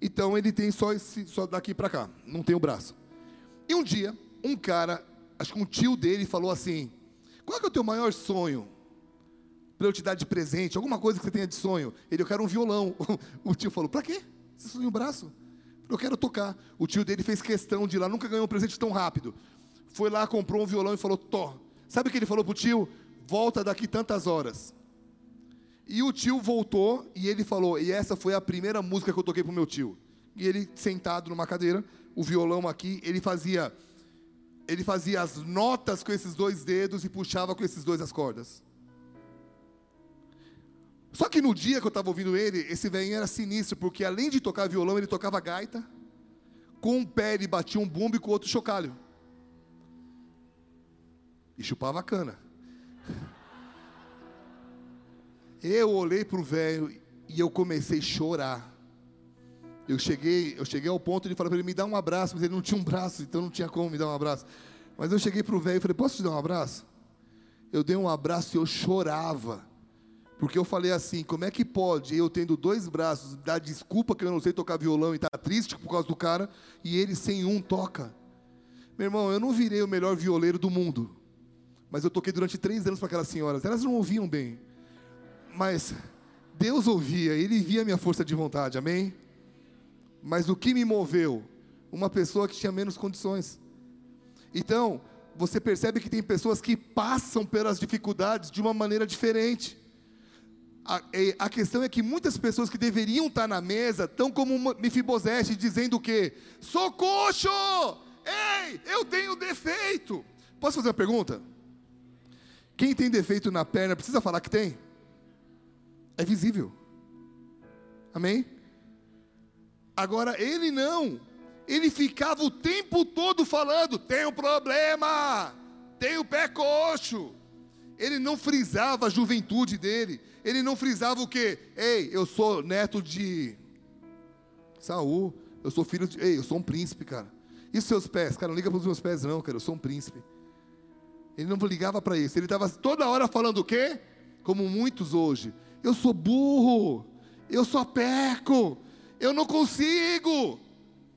Então ele tem só esse, só daqui para cá, não tem o braço. E um dia, um cara, acho que um tio dele falou assim: "Qual é, é o teu maior sonho?" Para eu te dar de presente, alguma coisa que você tenha de sonho. Ele, eu quero um violão. [LAUGHS] O tio falou: "Para quê? Você sonha o braço?" Eu quero tocar. O tio dele fez questão de ir lá, nunca ganhou um presente tão rápido foi lá, comprou um violão e falou: Tó. Sabe o que ele falou para o tio? Volta daqui tantas horas. E o tio voltou e ele falou: E essa foi a primeira música que eu toquei para o meu tio. E ele sentado numa cadeira, o violão aqui, ele fazia ele fazia as notas com esses dois dedos e puxava com esses dois as cordas. Só que no dia que eu estava ouvindo ele, esse velhinho era sinistro, porque além de tocar violão, ele tocava gaita, com um pé ele batia um bumbo e com o outro chocalho e chupava a cana. Eu olhei para o velho e eu comecei a chorar. Eu cheguei, eu cheguei ao ponto de falar para ele, me dá um abraço, mas ele não tinha um braço, então não tinha como me dar um abraço. Mas eu cheguei para o velho e falei, posso te dar um abraço? Eu dei um abraço e eu chorava. Porque eu falei assim, como é que pode eu tendo dois braços, dar desculpa que eu não sei tocar violão e tá triste por causa do cara, e ele sem um toca? Meu irmão, eu não virei o melhor violeiro do mundo. Mas eu toquei durante três anos para aquelas senhoras. Elas não ouviam bem. Mas Deus ouvia, Ele via a minha força de vontade, amém? Mas o que me moveu? Uma pessoa que tinha menos condições. Então, você percebe que tem pessoas que passam pelas dificuldades de uma maneira diferente. A, a, questão é que muitas pessoas que deveriam estar na mesa estão como Mefibosete, dizendo o quê? Sou coxo! Ei, eu tenho defeito! Posso fazer uma pergunta? Quem tem defeito na perna precisa falar que tem? É visível. Amém? Agora ele não. Ele ficava o tempo todo falando: tem um problema, tem o pé coxo. Ele não frisava a juventude dele. Ele não frisava o quê? Ei, eu sou neto de Saul. Eu sou filho de. Ei, eu sou um príncipe, cara. E seus pés? Cara, não liga para os meus pés, não, cara. Eu sou um príncipe. Ele não ligava para isso. Ele estava toda hora falando o quê? Como muitos hoje. Eu sou burro. Eu sou peco. Eu não consigo.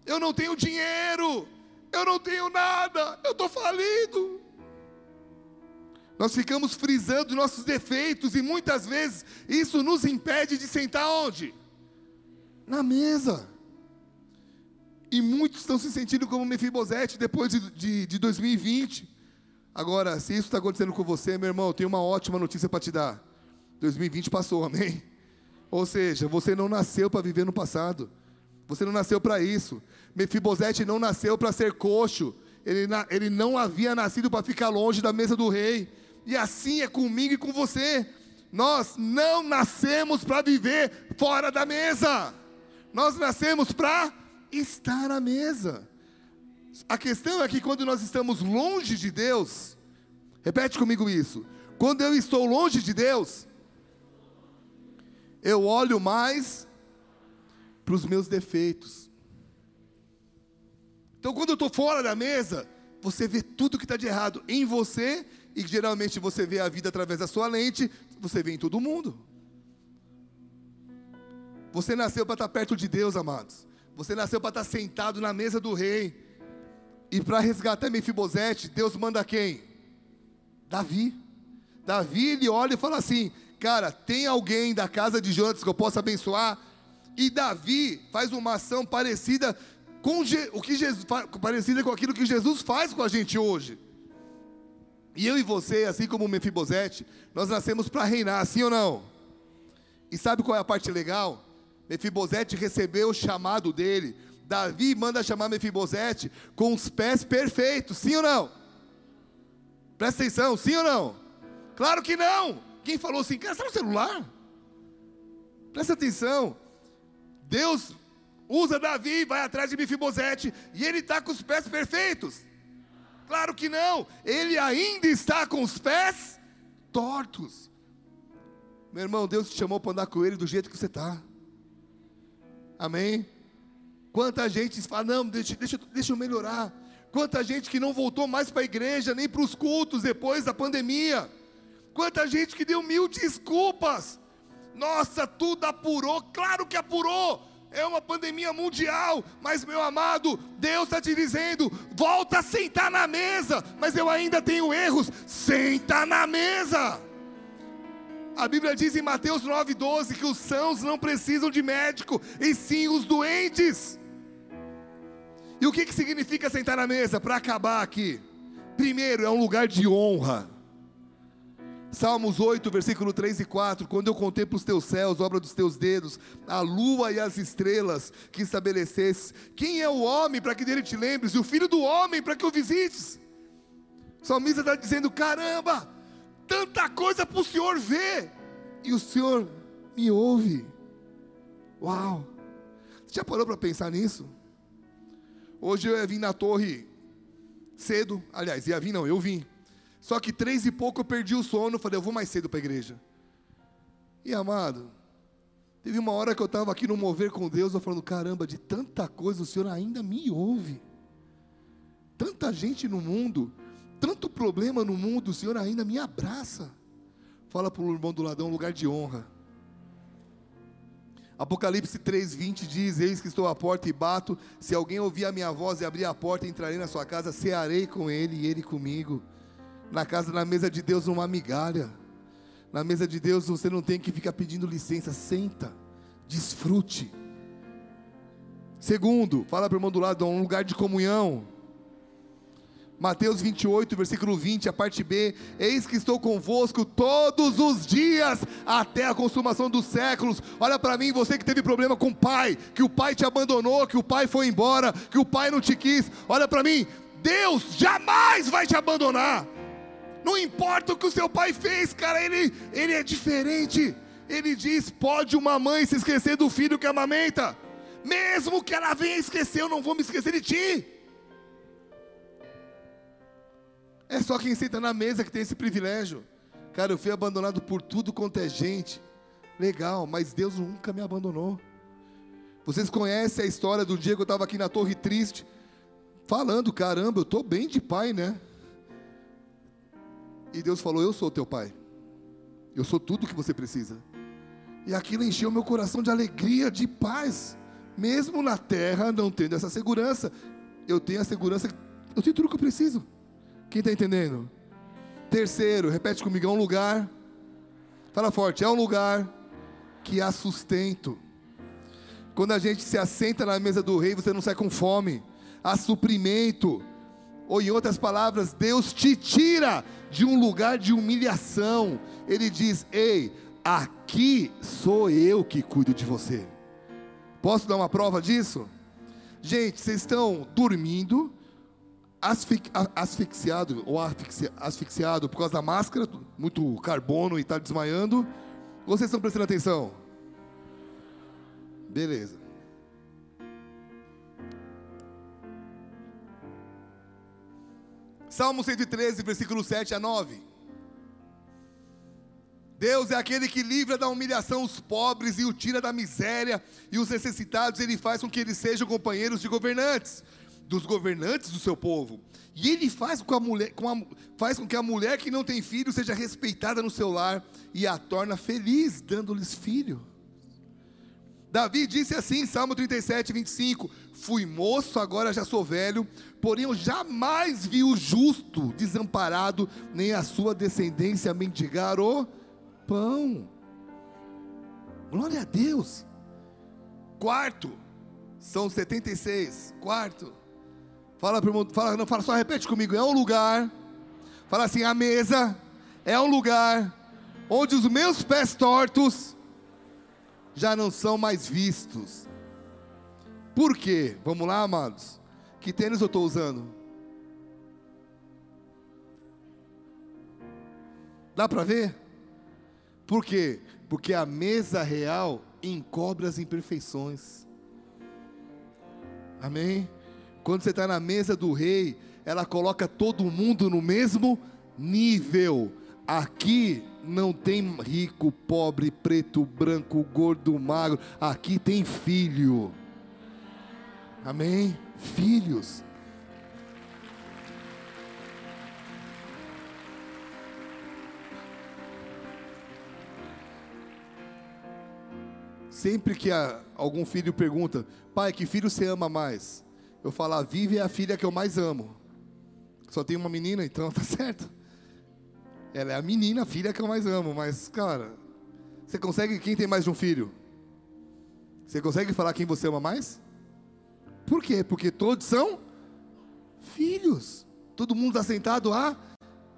Eu não tenho dinheiro. Eu não tenho nada. Eu estou falido. Nós ficamos frisando nossos defeitos e muitas vezes isso nos impede de sentar onde? Na mesa. E muitos estão se sentindo como Mefibosete depois de, de, de 2020 Agora, se isso está acontecendo com você, meu irmão, eu tenho uma ótima notícia para te dar. 2020 passou, amém? Ou seja, você não nasceu para viver no passado. Você não nasceu para isso. Mefibosete não nasceu para ser coxo. Ele, ele não havia nascido para ficar longe da mesa do rei. E assim é comigo e com você. Nós não nascemos para viver fora da mesa. Nós nascemos para estar à mesa. A questão é que quando nós estamos longe de Deus, repete comigo isso. Quando eu estou longe de Deus, eu olho mais para os meus defeitos. Então, quando eu estou fora da mesa, você vê tudo que está de errado em você, e geralmente você vê a vida através da sua lente, você vê em todo mundo. Você nasceu para estar perto de Deus, amados. Você nasceu para estar sentado na mesa do rei. E para resgatar Mefibosete, Deus manda quem? Davi. Davi ele olha e fala assim: Cara, tem alguém da casa de Jonas que eu possa abençoar? E Davi faz uma ação parecida com o que Jesus parecida com aquilo que Jesus faz com a gente hoje. E eu e você, assim como Mefibosete, nós nascemos para reinar, sim ou não? E sabe qual é a parte legal? Mefibosete recebeu o chamado dele Davi manda chamar Mefibosete com os pés perfeitos, sim ou não? Presta atenção, sim ou não? Claro que não. Quem falou assim, cara, está no celular? Presta atenção. Deus usa Davi, vai atrás de Mefibosete, e ele está com os pés perfeitos. Claro que não. Ele ainda está com os pés tortos. Meu irmão, Deus te chamou para andar com ele do jeito que você está. Amém? Quanta gente fala, não, deixa, deixa, deixa eu melhorar. Quanta gente que não voltou mais para a igreja, nem para os cultos depois da pandemia. Quanta gente que deu mil desculpas. Nossa, tudo apurou, claro que apurou. É uma pandemia mundial, mas meu amado, Deus está te dizendo: volta a sentar na mesa, mas eu ainda tenho erros, senta na mesa. A Bíblia diz em Mateus 9,12 que os sãos não precisam de médico, e sim os doentes. E o que, que significa sentar na mesa? Para acabar aqui. Primeiro, é um lugar de honra. Salmos 8, versículo 3 e 4: Quando eu contemplo os teus céus, obra dos teus dedos, a lua e as estrelas que estabelecesses, quem é o homem para que dele te lembres, e o filho do homem para que o visites? O salmista está dizendo: caramba, tanta coisa para o Senhor ver, e o Senhor me ouve. Uau! Você já parou para pensar nisso? Hoje eu ia vir na torre cedo, aliás, ia vir não, eu vim. Só que três e pouco eu perdi o sono, falei, eu vou mais cedo para a igreja. E amado, teve uma hora que eu estava aqui no mover com Deus, eu falando, caramba, de tanta coisa o Senhor ainda me ouve. Tanta gente no mundo, tanto problema no mundo, o Senhor ainda me abraça. Fala para o irmão do ladrão, lugar de honra. Apocalipse 3:20 diz: Eis que estou à porta e bato. Se alguém ouvir a minha voz e abrir a porta, entrarei na sua casa, cearei com ele e ele comigo. Na casa, na mesa de Deus, uma migalha. Na mesa de Deus você não tem que ficar pedindo licença, senta, desfrute. Segundo, fala para o irmão do lado, um lugar de comunhão. Mateus 28, versículo 20, a parte B: Eis que estou convosco todos os dias, até a consumação dos séculos. Olha para mim, você que teve problema com o pai, que o pai te abandonou, que o pai foi embora, que o pai não te quis. Olha para mim, Deus jamais vai te abandonar. Não importa o que o seu pai fez, cara, ele, ele é diferente. Ele diz: pode uma mãe se esquecer do filho que amamenta, mesmo que ela venha esquecer, eu não vou me esquecer de ti. É só quem senta na mesa que tem esse privilégio. Cara, eu fui abandonado por tudo quanto é gente. Legal, mas Deus nunca me abandonou. Vocês conhecem a história do dia que eu estava aqui na torre triste, falando: caramba, eu estou bem de pai, né? E Deus falou: Eu sou teu pai. Eu sou tudo que você precisa. E aquilo encheu meu coração de alegria, de paz. Mesmo na terra, não tendo essa segurança, eu tenho a segurança, eu tenho tudo que eu preciso. Quem está entendendo? Terceiro, repete comigo: é um lugar. Fala forte: é um lugar que há sustento. Quando a gente se assenta na mesa do rei, você não sai com fome. Há suprimento. Ou em outras palavras, Deus te tira de um lugar de humilhação. Ele diz: Ei, aqui sou eu que cuido de você. Posso dar uma prova disso? Gente, vocês estão dormindo, asfixiado ou asfixiado por causa da máscara, muito carbono e está desmaiando. Vocês estão prestando atenção? Beleza. Salmo 113, versículo 7 a 9. Deus é aquele que livra da humilhação os pobres e o tira da miséria, e os necessitados ele faz com que eles sejam companheiros de governantes, dos governantes do seu povo. E ele faz com, a mulher, com a, faz com que a mulher que não tem filho seja respeitada no seu lar e a torna feliz, dando-lhes filho. Davi disse assim, Salmo 37, 25: Fui moço, agora já sou velho, porém eu jamais vi o justo desamparado, nem a sua descendência mendigar o pão. Glória a Deus. Quarto, são 76. Quarto, fala para fala, não fala só, repete comigo. É um lugar, fala assim: a mesa é um lugar onde os meus pés tortos já não são mais vistos. Por quê? Vamos lá, amados. Que tênis eu estou usando? Dá para ver? Por quê? Porque a mesa real encobre as imperfeições. Amém? Quando você está na mesa do rei, ela coloca todo mundo no mesmo nível. Aqui não tem rico, pobre, preto, branco, gordo, magro. Aqui tem filho. Amém? Filhos. Sempre que algum filho pergunta, pai, que filho você ama mais? Eu falo, a Vivi é a filha que eu mais amo. Só tem uma menina, então [LAUGHS] tá certo. Ela é a menina, a filha que eu mais amo. Mas, cara, você consegue. Quem tem mais de um filho? Você consegue falar quem você ama mais? Por quê? Porque todos são filhos. Todo mundo está sentado à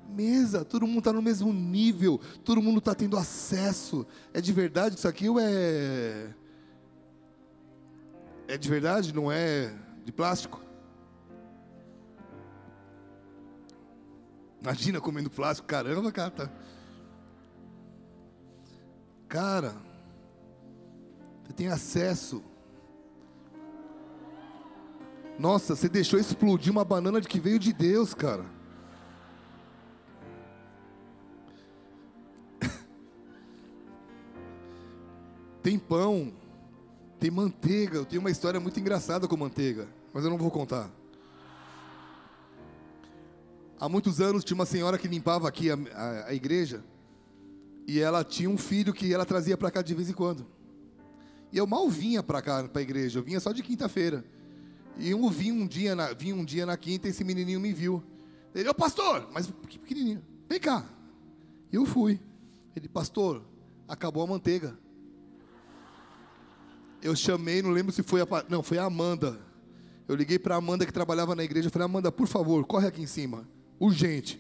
mesa, todo mundo está no mesmo nível, todo mundo está tendo acesso. É de verdade isso aqui ou é. É de verdade, não é de plástico? Imagina comendo plástico, caramba, cara. Tá... Cara, você tem acesso. Nossa, você deixou explodir uma banana de que veio de Deus, cara. [LAUGHS] tem pão, tem manteiga. Eu tenho uma história muito engraçada com manteiga, mas eu não vou contar. Há muitos anos tinha uma senhora que limpava aqui a, a, a igreja e ela tinha um filho que ela trazia para cá de vez em quando. E eu mal vinha para cá, para a igreja, eu vinha só de quinta-feira. E eu vim um dia na, vim um dia na quinta e esse menininho me viu. Ele, ô pastor, mas que pequenininho, vem cá. Eu fui. Ele, pastor, acabou a manteiga. Eu chamei, não lembro se foi a, não, foi a Amanda. Eu liguei para a Amanda que trabalhava na igreja, eu falei, Amanda, por favor, corre aqui em cima urgente.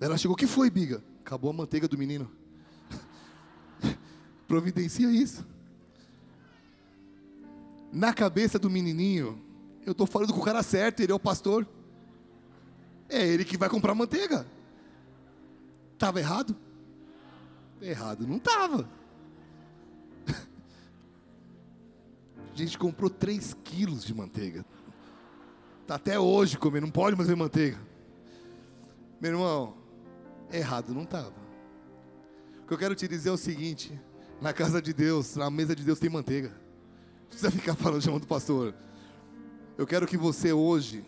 Ela chegou, que foi, Biga? Acabou a manteiga do menino. [LAUGHS] Providencia isso. Na cabeça do menininho, eu estou falando com o cara certo, ele é o pastor. É ele que vai comprar manteiga. Estava errado? Errado não estava. [LAUGHS] A gente comprou 3 quilos de manteiga. Está até hoje comendo, não pode mais ver manteiga. Meu irmão, errado não estava. O que eu quero te dizer é o seguinte: na casa de Deus, na mesa de Deus tem manteiga. Não precisa [LAUGHS] ficar falando, chamando o pastor. Eu quero que você hoje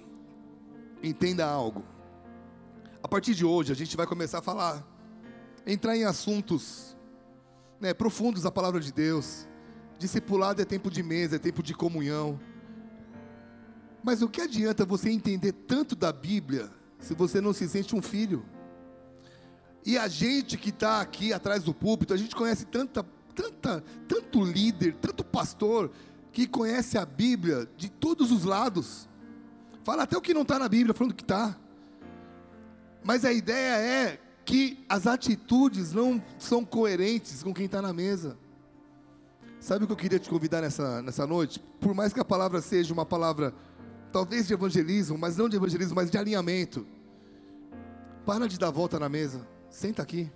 entenda algo. A partir de hoje, a gente vai começar a falar, entrar em assuntos né, profundos da palavra de Deus. Discipulado é tempo de mesa, é tempo de comunhão. Mas o que adianta você entender tanto da Bíblia se você não se sente um filho. E a gente que está aqui atrás do púlpito, a gente conhece tanta, tanta, tanto líder, tanto pastor que conhece a Bíblia de todos os lados. Fala até o que não está na Bíblia, falando que está. Mas a ideia é que as atitudes não são coerentes com quem está na mesa. Sabe o que eu queria te convidar nessa, nessa noite? Por mais que a palavra seja uma palavra talvez de evangelismo, mas não de evangelismo, mas de alinhamento. Para de dar volta na mesa, senta aqui.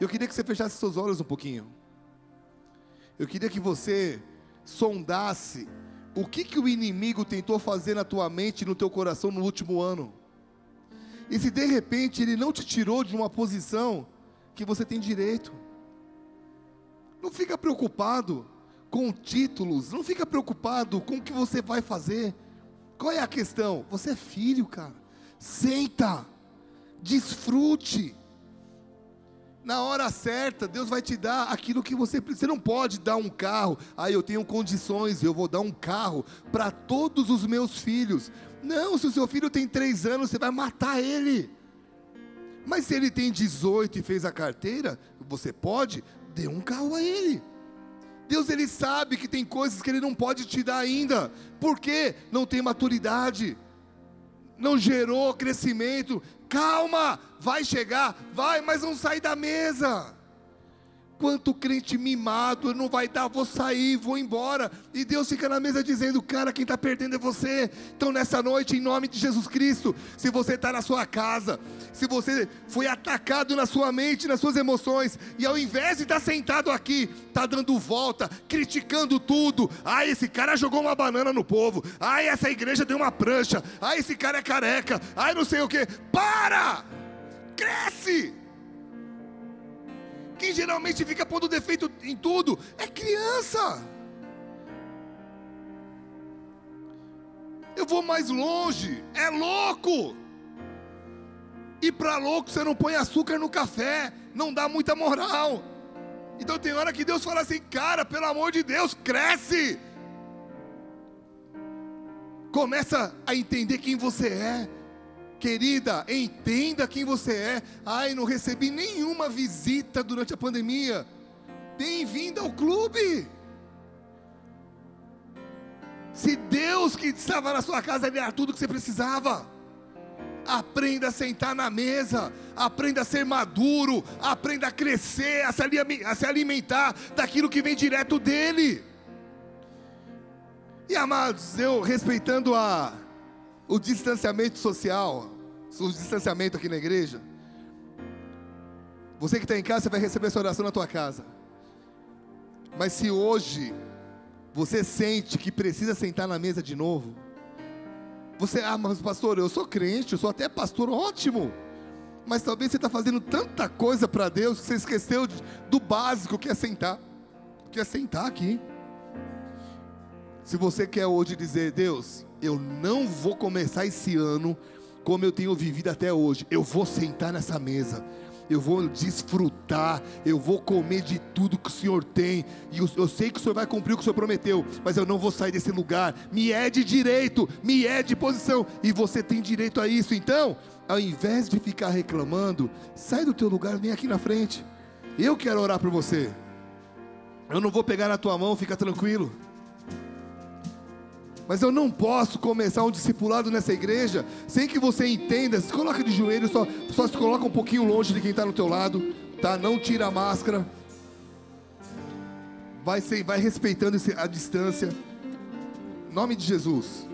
Eu queria que você fechasse seus olhos um pouquinho. Eu queria que você sondasse o que, que o inimigo tentou fazer na tua mente e no teu coração no último ano. E se de repente ele não te tirou de uma posição que você tem direito. Não fica preocupado com títulos, não fica preocupado com o que você vai fazer. Qual é a questão? Você é filho, cara. Senta, desfrute. Na hora certa, Deus vai te dar aquilo que você precisa. Você não pode dar um carro. Ah, eu tenho condições, eu vou dar um carro para todos os meus filhos. Não, se o seu filho tem três anos, você vai matar ele. Mas se ele tem 18 e fez a carteira, você pode, dê um carro a ele. Deus ele sabe que tem coisas que ele não pode te dar ainda. Por quê? Não tem maturidade. Não gerou crescimento. Calma, vai chegar, vai, mas não sai da mesa. Quanto crente mimado, não vai dar, vou sair, vou embora. E Deus fica na mesa dizendo: Cara, quem está perdendo é você. Então, nessa noite, em nome de Jesus Cristo, se você está na sua casa, se você foi atacado na sua mente, nas suas emoções, e ao invés de estar tá sentado aqui, está dando volta, criticando tudo. Ah, esse cara jogou uma banana no povo. Ah, essa igreja deu uma prancha. Ah, esse cara é careca. Ah, não sei o que. Para! Cresce! Quem geralmente fica pondo defeito em tudo é criança. Eu vou mais longe, é louco. E para louco você não põe açúcar no café, não dá muita moral. Então tem hora que Deus fala assim, cara, pelo amor de Deus, cresce. Começa a entender quem você é. Querida, entenda quem você é. Ai, não recebi nenhuma visita durante a pandemia. Bem-vindo ao clube. Se Deus que estava na sua casa lhe dar tudo que você precisava. Aprenda a sentar na mesa, aprenda a ser maduro, aprenda a crescer, a se alimentar daquilo que vem direto dele. E amados, eu respeitando a, o distanciamento social, o distanciamento aqui na igreja, você que está em casa, você vai receber essa oração na tua casa. Mas se hoje você sente que precisa sentar na mesa de novo, você, ah, mas pastor, eu sou crente, eu sou até pastor, ótimo. Mas talvez você está fazendo tanta coisa para Deus que você esqueceu de, do básico que é sentar. Que é sentar aqui. Se você quer hoje dizer, Deus, eu não vou começar esse ano como eu tenho vivido até hoje, eu vou sentar nessa mesa. Eu vou desfrutar, eu vou comer de tudo que o Senhor tem, e eu, sei que o Senhor vai cumprir o que o Senhor prometeu, mas eu não vou sair desse lugar, me é de direito, me é de posição, e você tem direito a isso, então, ao invés de ficar reclamando, sai do teu lugar, vem aqui na frente, eu quero orar por você, eu não vou pegar na tua mão, fica tranquilo, mas eu não posso começar um discipulado nessa igreja sem que você entenda. Se coloca de joelho, só, só se coloca um pouquinho longe de quem está no teu lado, tá? Não tira a máscara. Vai, ser, vai respeitando a distância. Em nome de Jesus.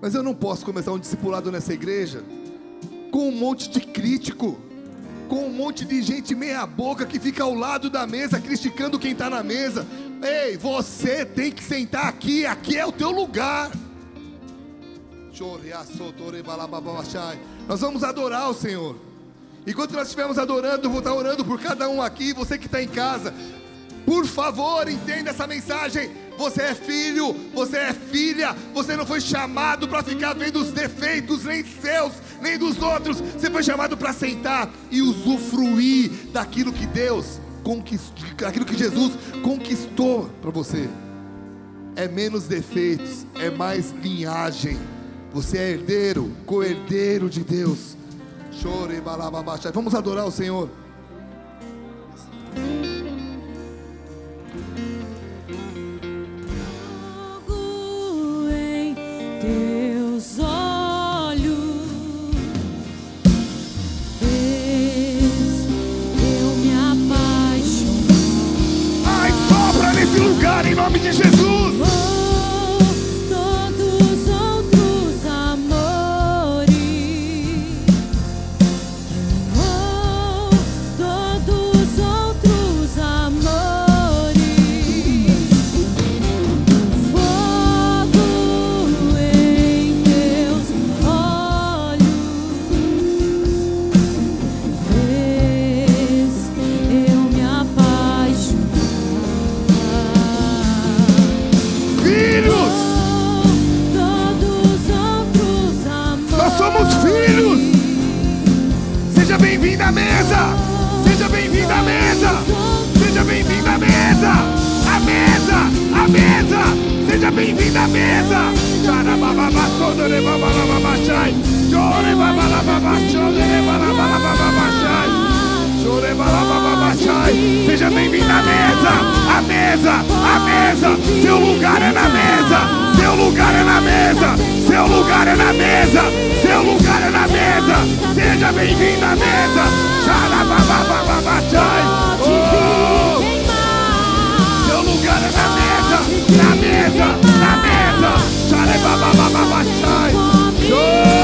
Mas eu não posso começar um discipulado nessa igreja com um monte de crítico, com um monte de gente meia boca que fica ao lado da mesa criticando quem está na mesa. Ei, você tem que sentar aqui, aqui é o teu lugar. Nós vamos adorar o Senhor. Enquanto nós estivermos adorando, eu vou estar orando por cada um aqui, você que está em casa. Por favor, entenda essa mensagem. Você é filho, você é filha, você não foi chamado para ficar vendo os defeitos, nem seus, nem dos outros. Você foi chamado para sentar e usufruir daquilo que Deus conquistou, aquilo que Jesus conquistou para você. É menos defeitos, é mais linhagem. Você é herdeiro, co-herdeiro de Deus. Chore, balababachai. Vamos adorar o Senhor. Nome de Jesus. bem-vindo à mesa! Seja bem-vindo à mesa, a mesa, à mesa. Seu lugar é na mesa, seu lugar é na mesa, seu lugar é na mesa, seu lugar é na mesa. Seja bem-vindo à mesa, xarababababachai. Na mesa, na mesa, na mesa. Chora bababababachai. Chora.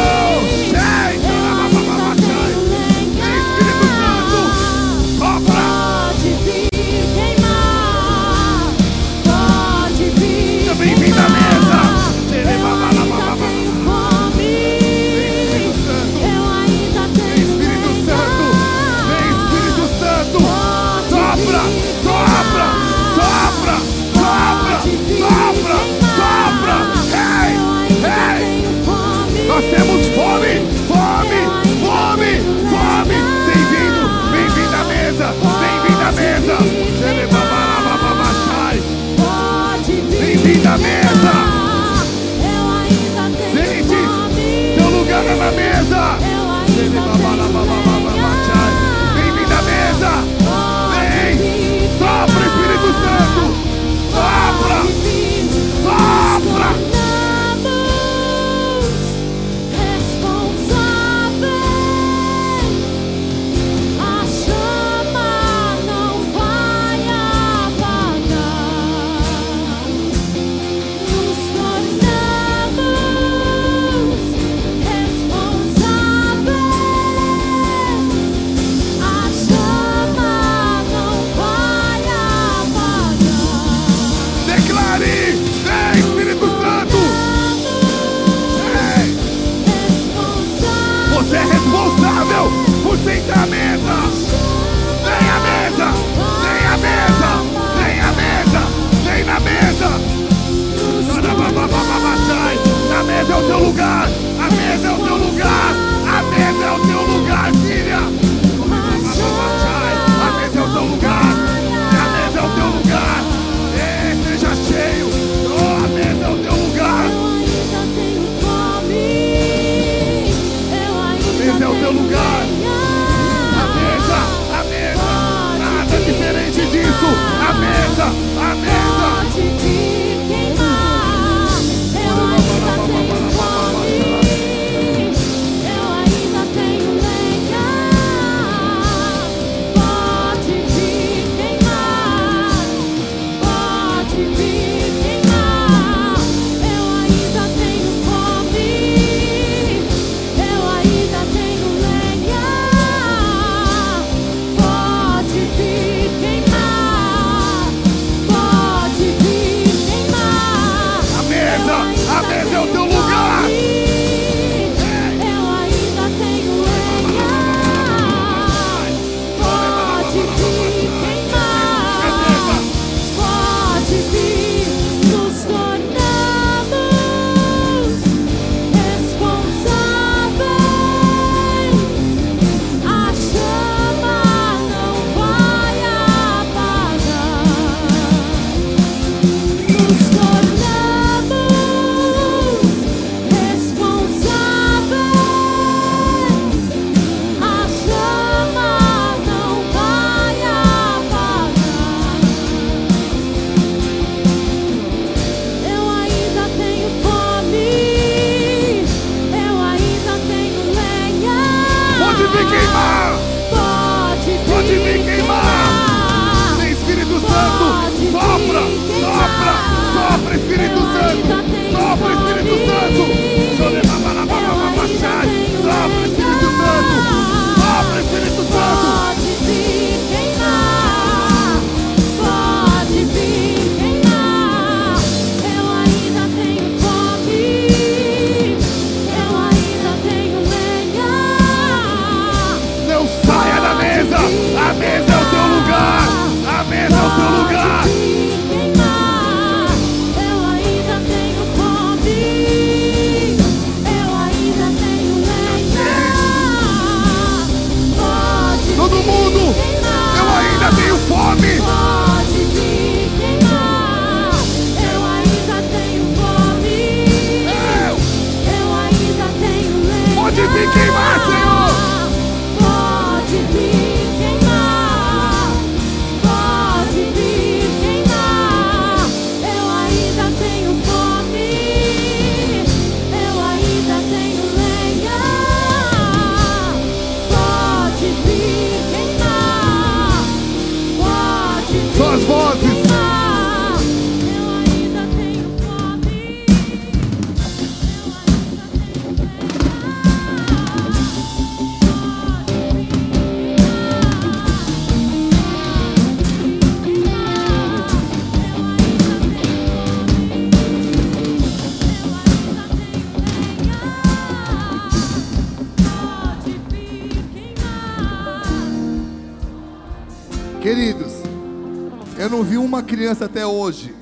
Eu não vi uma criança até hoje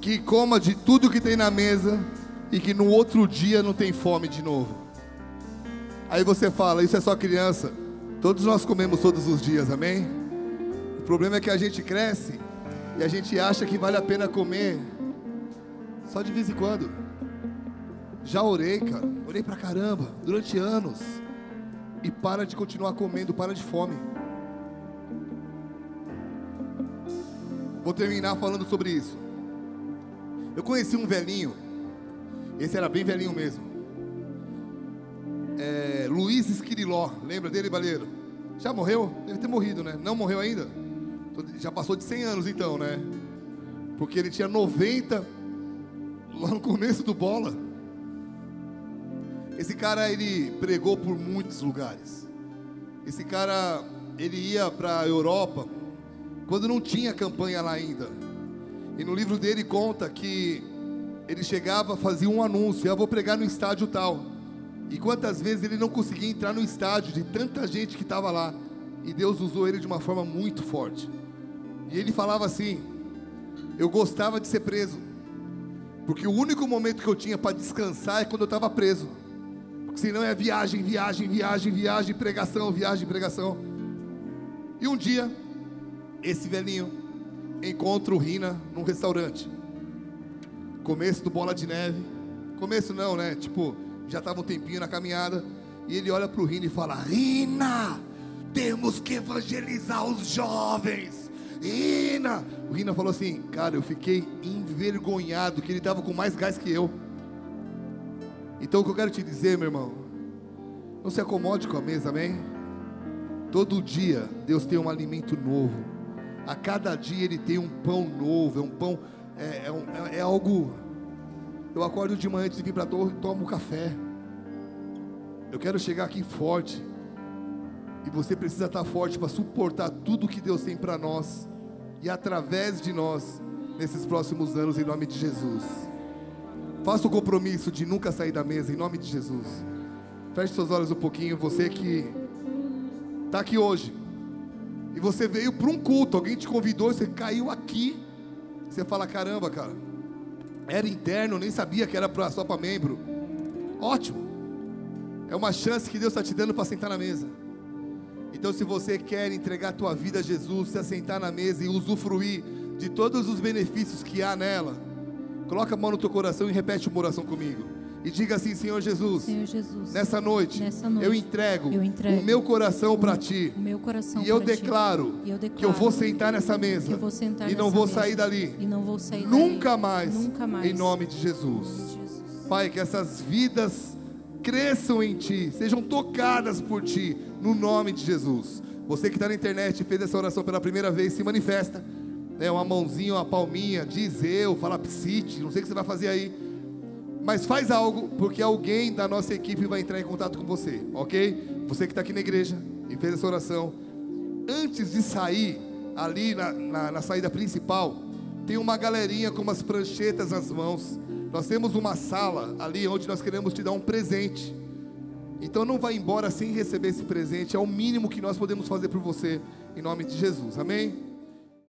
que coma de tudo que tem na mesa e que no outro dia não tem fome de novo. Aí você fala, isso é só criança. Todos nós comemos todos os dias, amém? O problema é que a gente cresce e a gente acha que vale a pena comer só de vez em quando. Já orei, cara. Orei pra caramba durante anos. E para de continuar comendo, para de fome. Vou terminar falando sobre isso. Eu conheci um velhinho. Esse era bem velhinho mesmo. É, Luiz Esquiriló. Lembra dele, Baleiro? Já morreu? Deve ter morrido, né? Não morreu ainda? Já passou de 100 anos então, né? Porque ele tinha 90 lá no começo do bola. Esse cara ele pregou por muitos lugares. Esse cara ele ia para a Europa quando não tinha campanha lá ainda. E no livro dele conta que ele chegava, fazia um anúncio, eu vou pregar no estádio tal. E quantas vezes ele não conseguia entrar no estádio de tanta gente que estava lá. E Deus usou ele de uma forma muito forte. E ele falava assim: Eu gostava de ser preso. Porque o único momento que eu tinha para descansar é quando eu estava preso. Porque senão é viagem, viagem, viagem, viagem, pregação, viagem, pregação. E um dia, esse velhinho encontra o Rina num restaurante. Começo do Bola de Neve. Começo não, né? Tipo, já estava um tempinho na caminhada. E ele olha para o Rina e fala: Rina, temos que evangelizar os jovens. Rina! O Rina falou assim: Cara, eu fiquei envergonhado que ele estava com mais gás que eu. Então o que eu quero te dizer, meu irmão, não se acomode com a mesa, amém? Todo dia Deus tem um alimento novo. A cada dia Ele tem um pão novo. É um pão, é, é, um- é- é algo. Eu acordo de manhã antes de vir para a torre e tomo café. Eu quero chegar aqui forte. E você precisa estar forte para suportar tudo que Deus tem para nós e através de nós nesses próximos anos, em nome de Jesus. Faça o compromisso de nunca sair da mesa, em nome de Jesus. Feche seus olhos um pouquinho, você que está aqui hoje. E você veio para um culto, alguém te convidou, você caiu aqui. Você fala: caramba, cara, era interno, nem sabia que era só para membro. Ótimo. É uma chance que Deus está te dando para sentar na mesa. Então, se você quer entregar a tua vida a Jesus, se assentar na mesa e usufruir de todos os benefícios que há nela, coloca a mão no teu coração e repete uma oração comigo. E diga assim: Senhor Jesus, Senhor Jesus, nessa noite, Nessa noite, eu entrego, eu entrego o meu coração para ti. coração E eu declaro, E eu que eu declaro vou sentar nessa mesa sentar e não nessa mesa sair dali. E não vou sair Nunca dali. mais, Nunca mais. em nome de Jesus. Em nome de Jesus. Pai, que essas vidas cresçam em Ti, sejam tocadas por Ti, no nome de Jesus. Você que está na internet e fez essa oração pela primeira vez, se manifesta. Né, uma mãozinha, uma palminha, diz eu, fala psite, não sei o que você vai fazer aí. Mas faz algo, porque alguém da nossa equipe vai entrar em contato com você, ok? Você que está aqui na igreja e fez essa oração. Antes de sair, ali na, na, na saída principal, tem uma galerinha com umas pranchetas nas mãos. Nós temos uma sala ali onde nós queremos te dar um presente. Então não vai embora sem receber esse presente, é o mínimo que nós podemos fazer por você, em nome de Jesus, amém?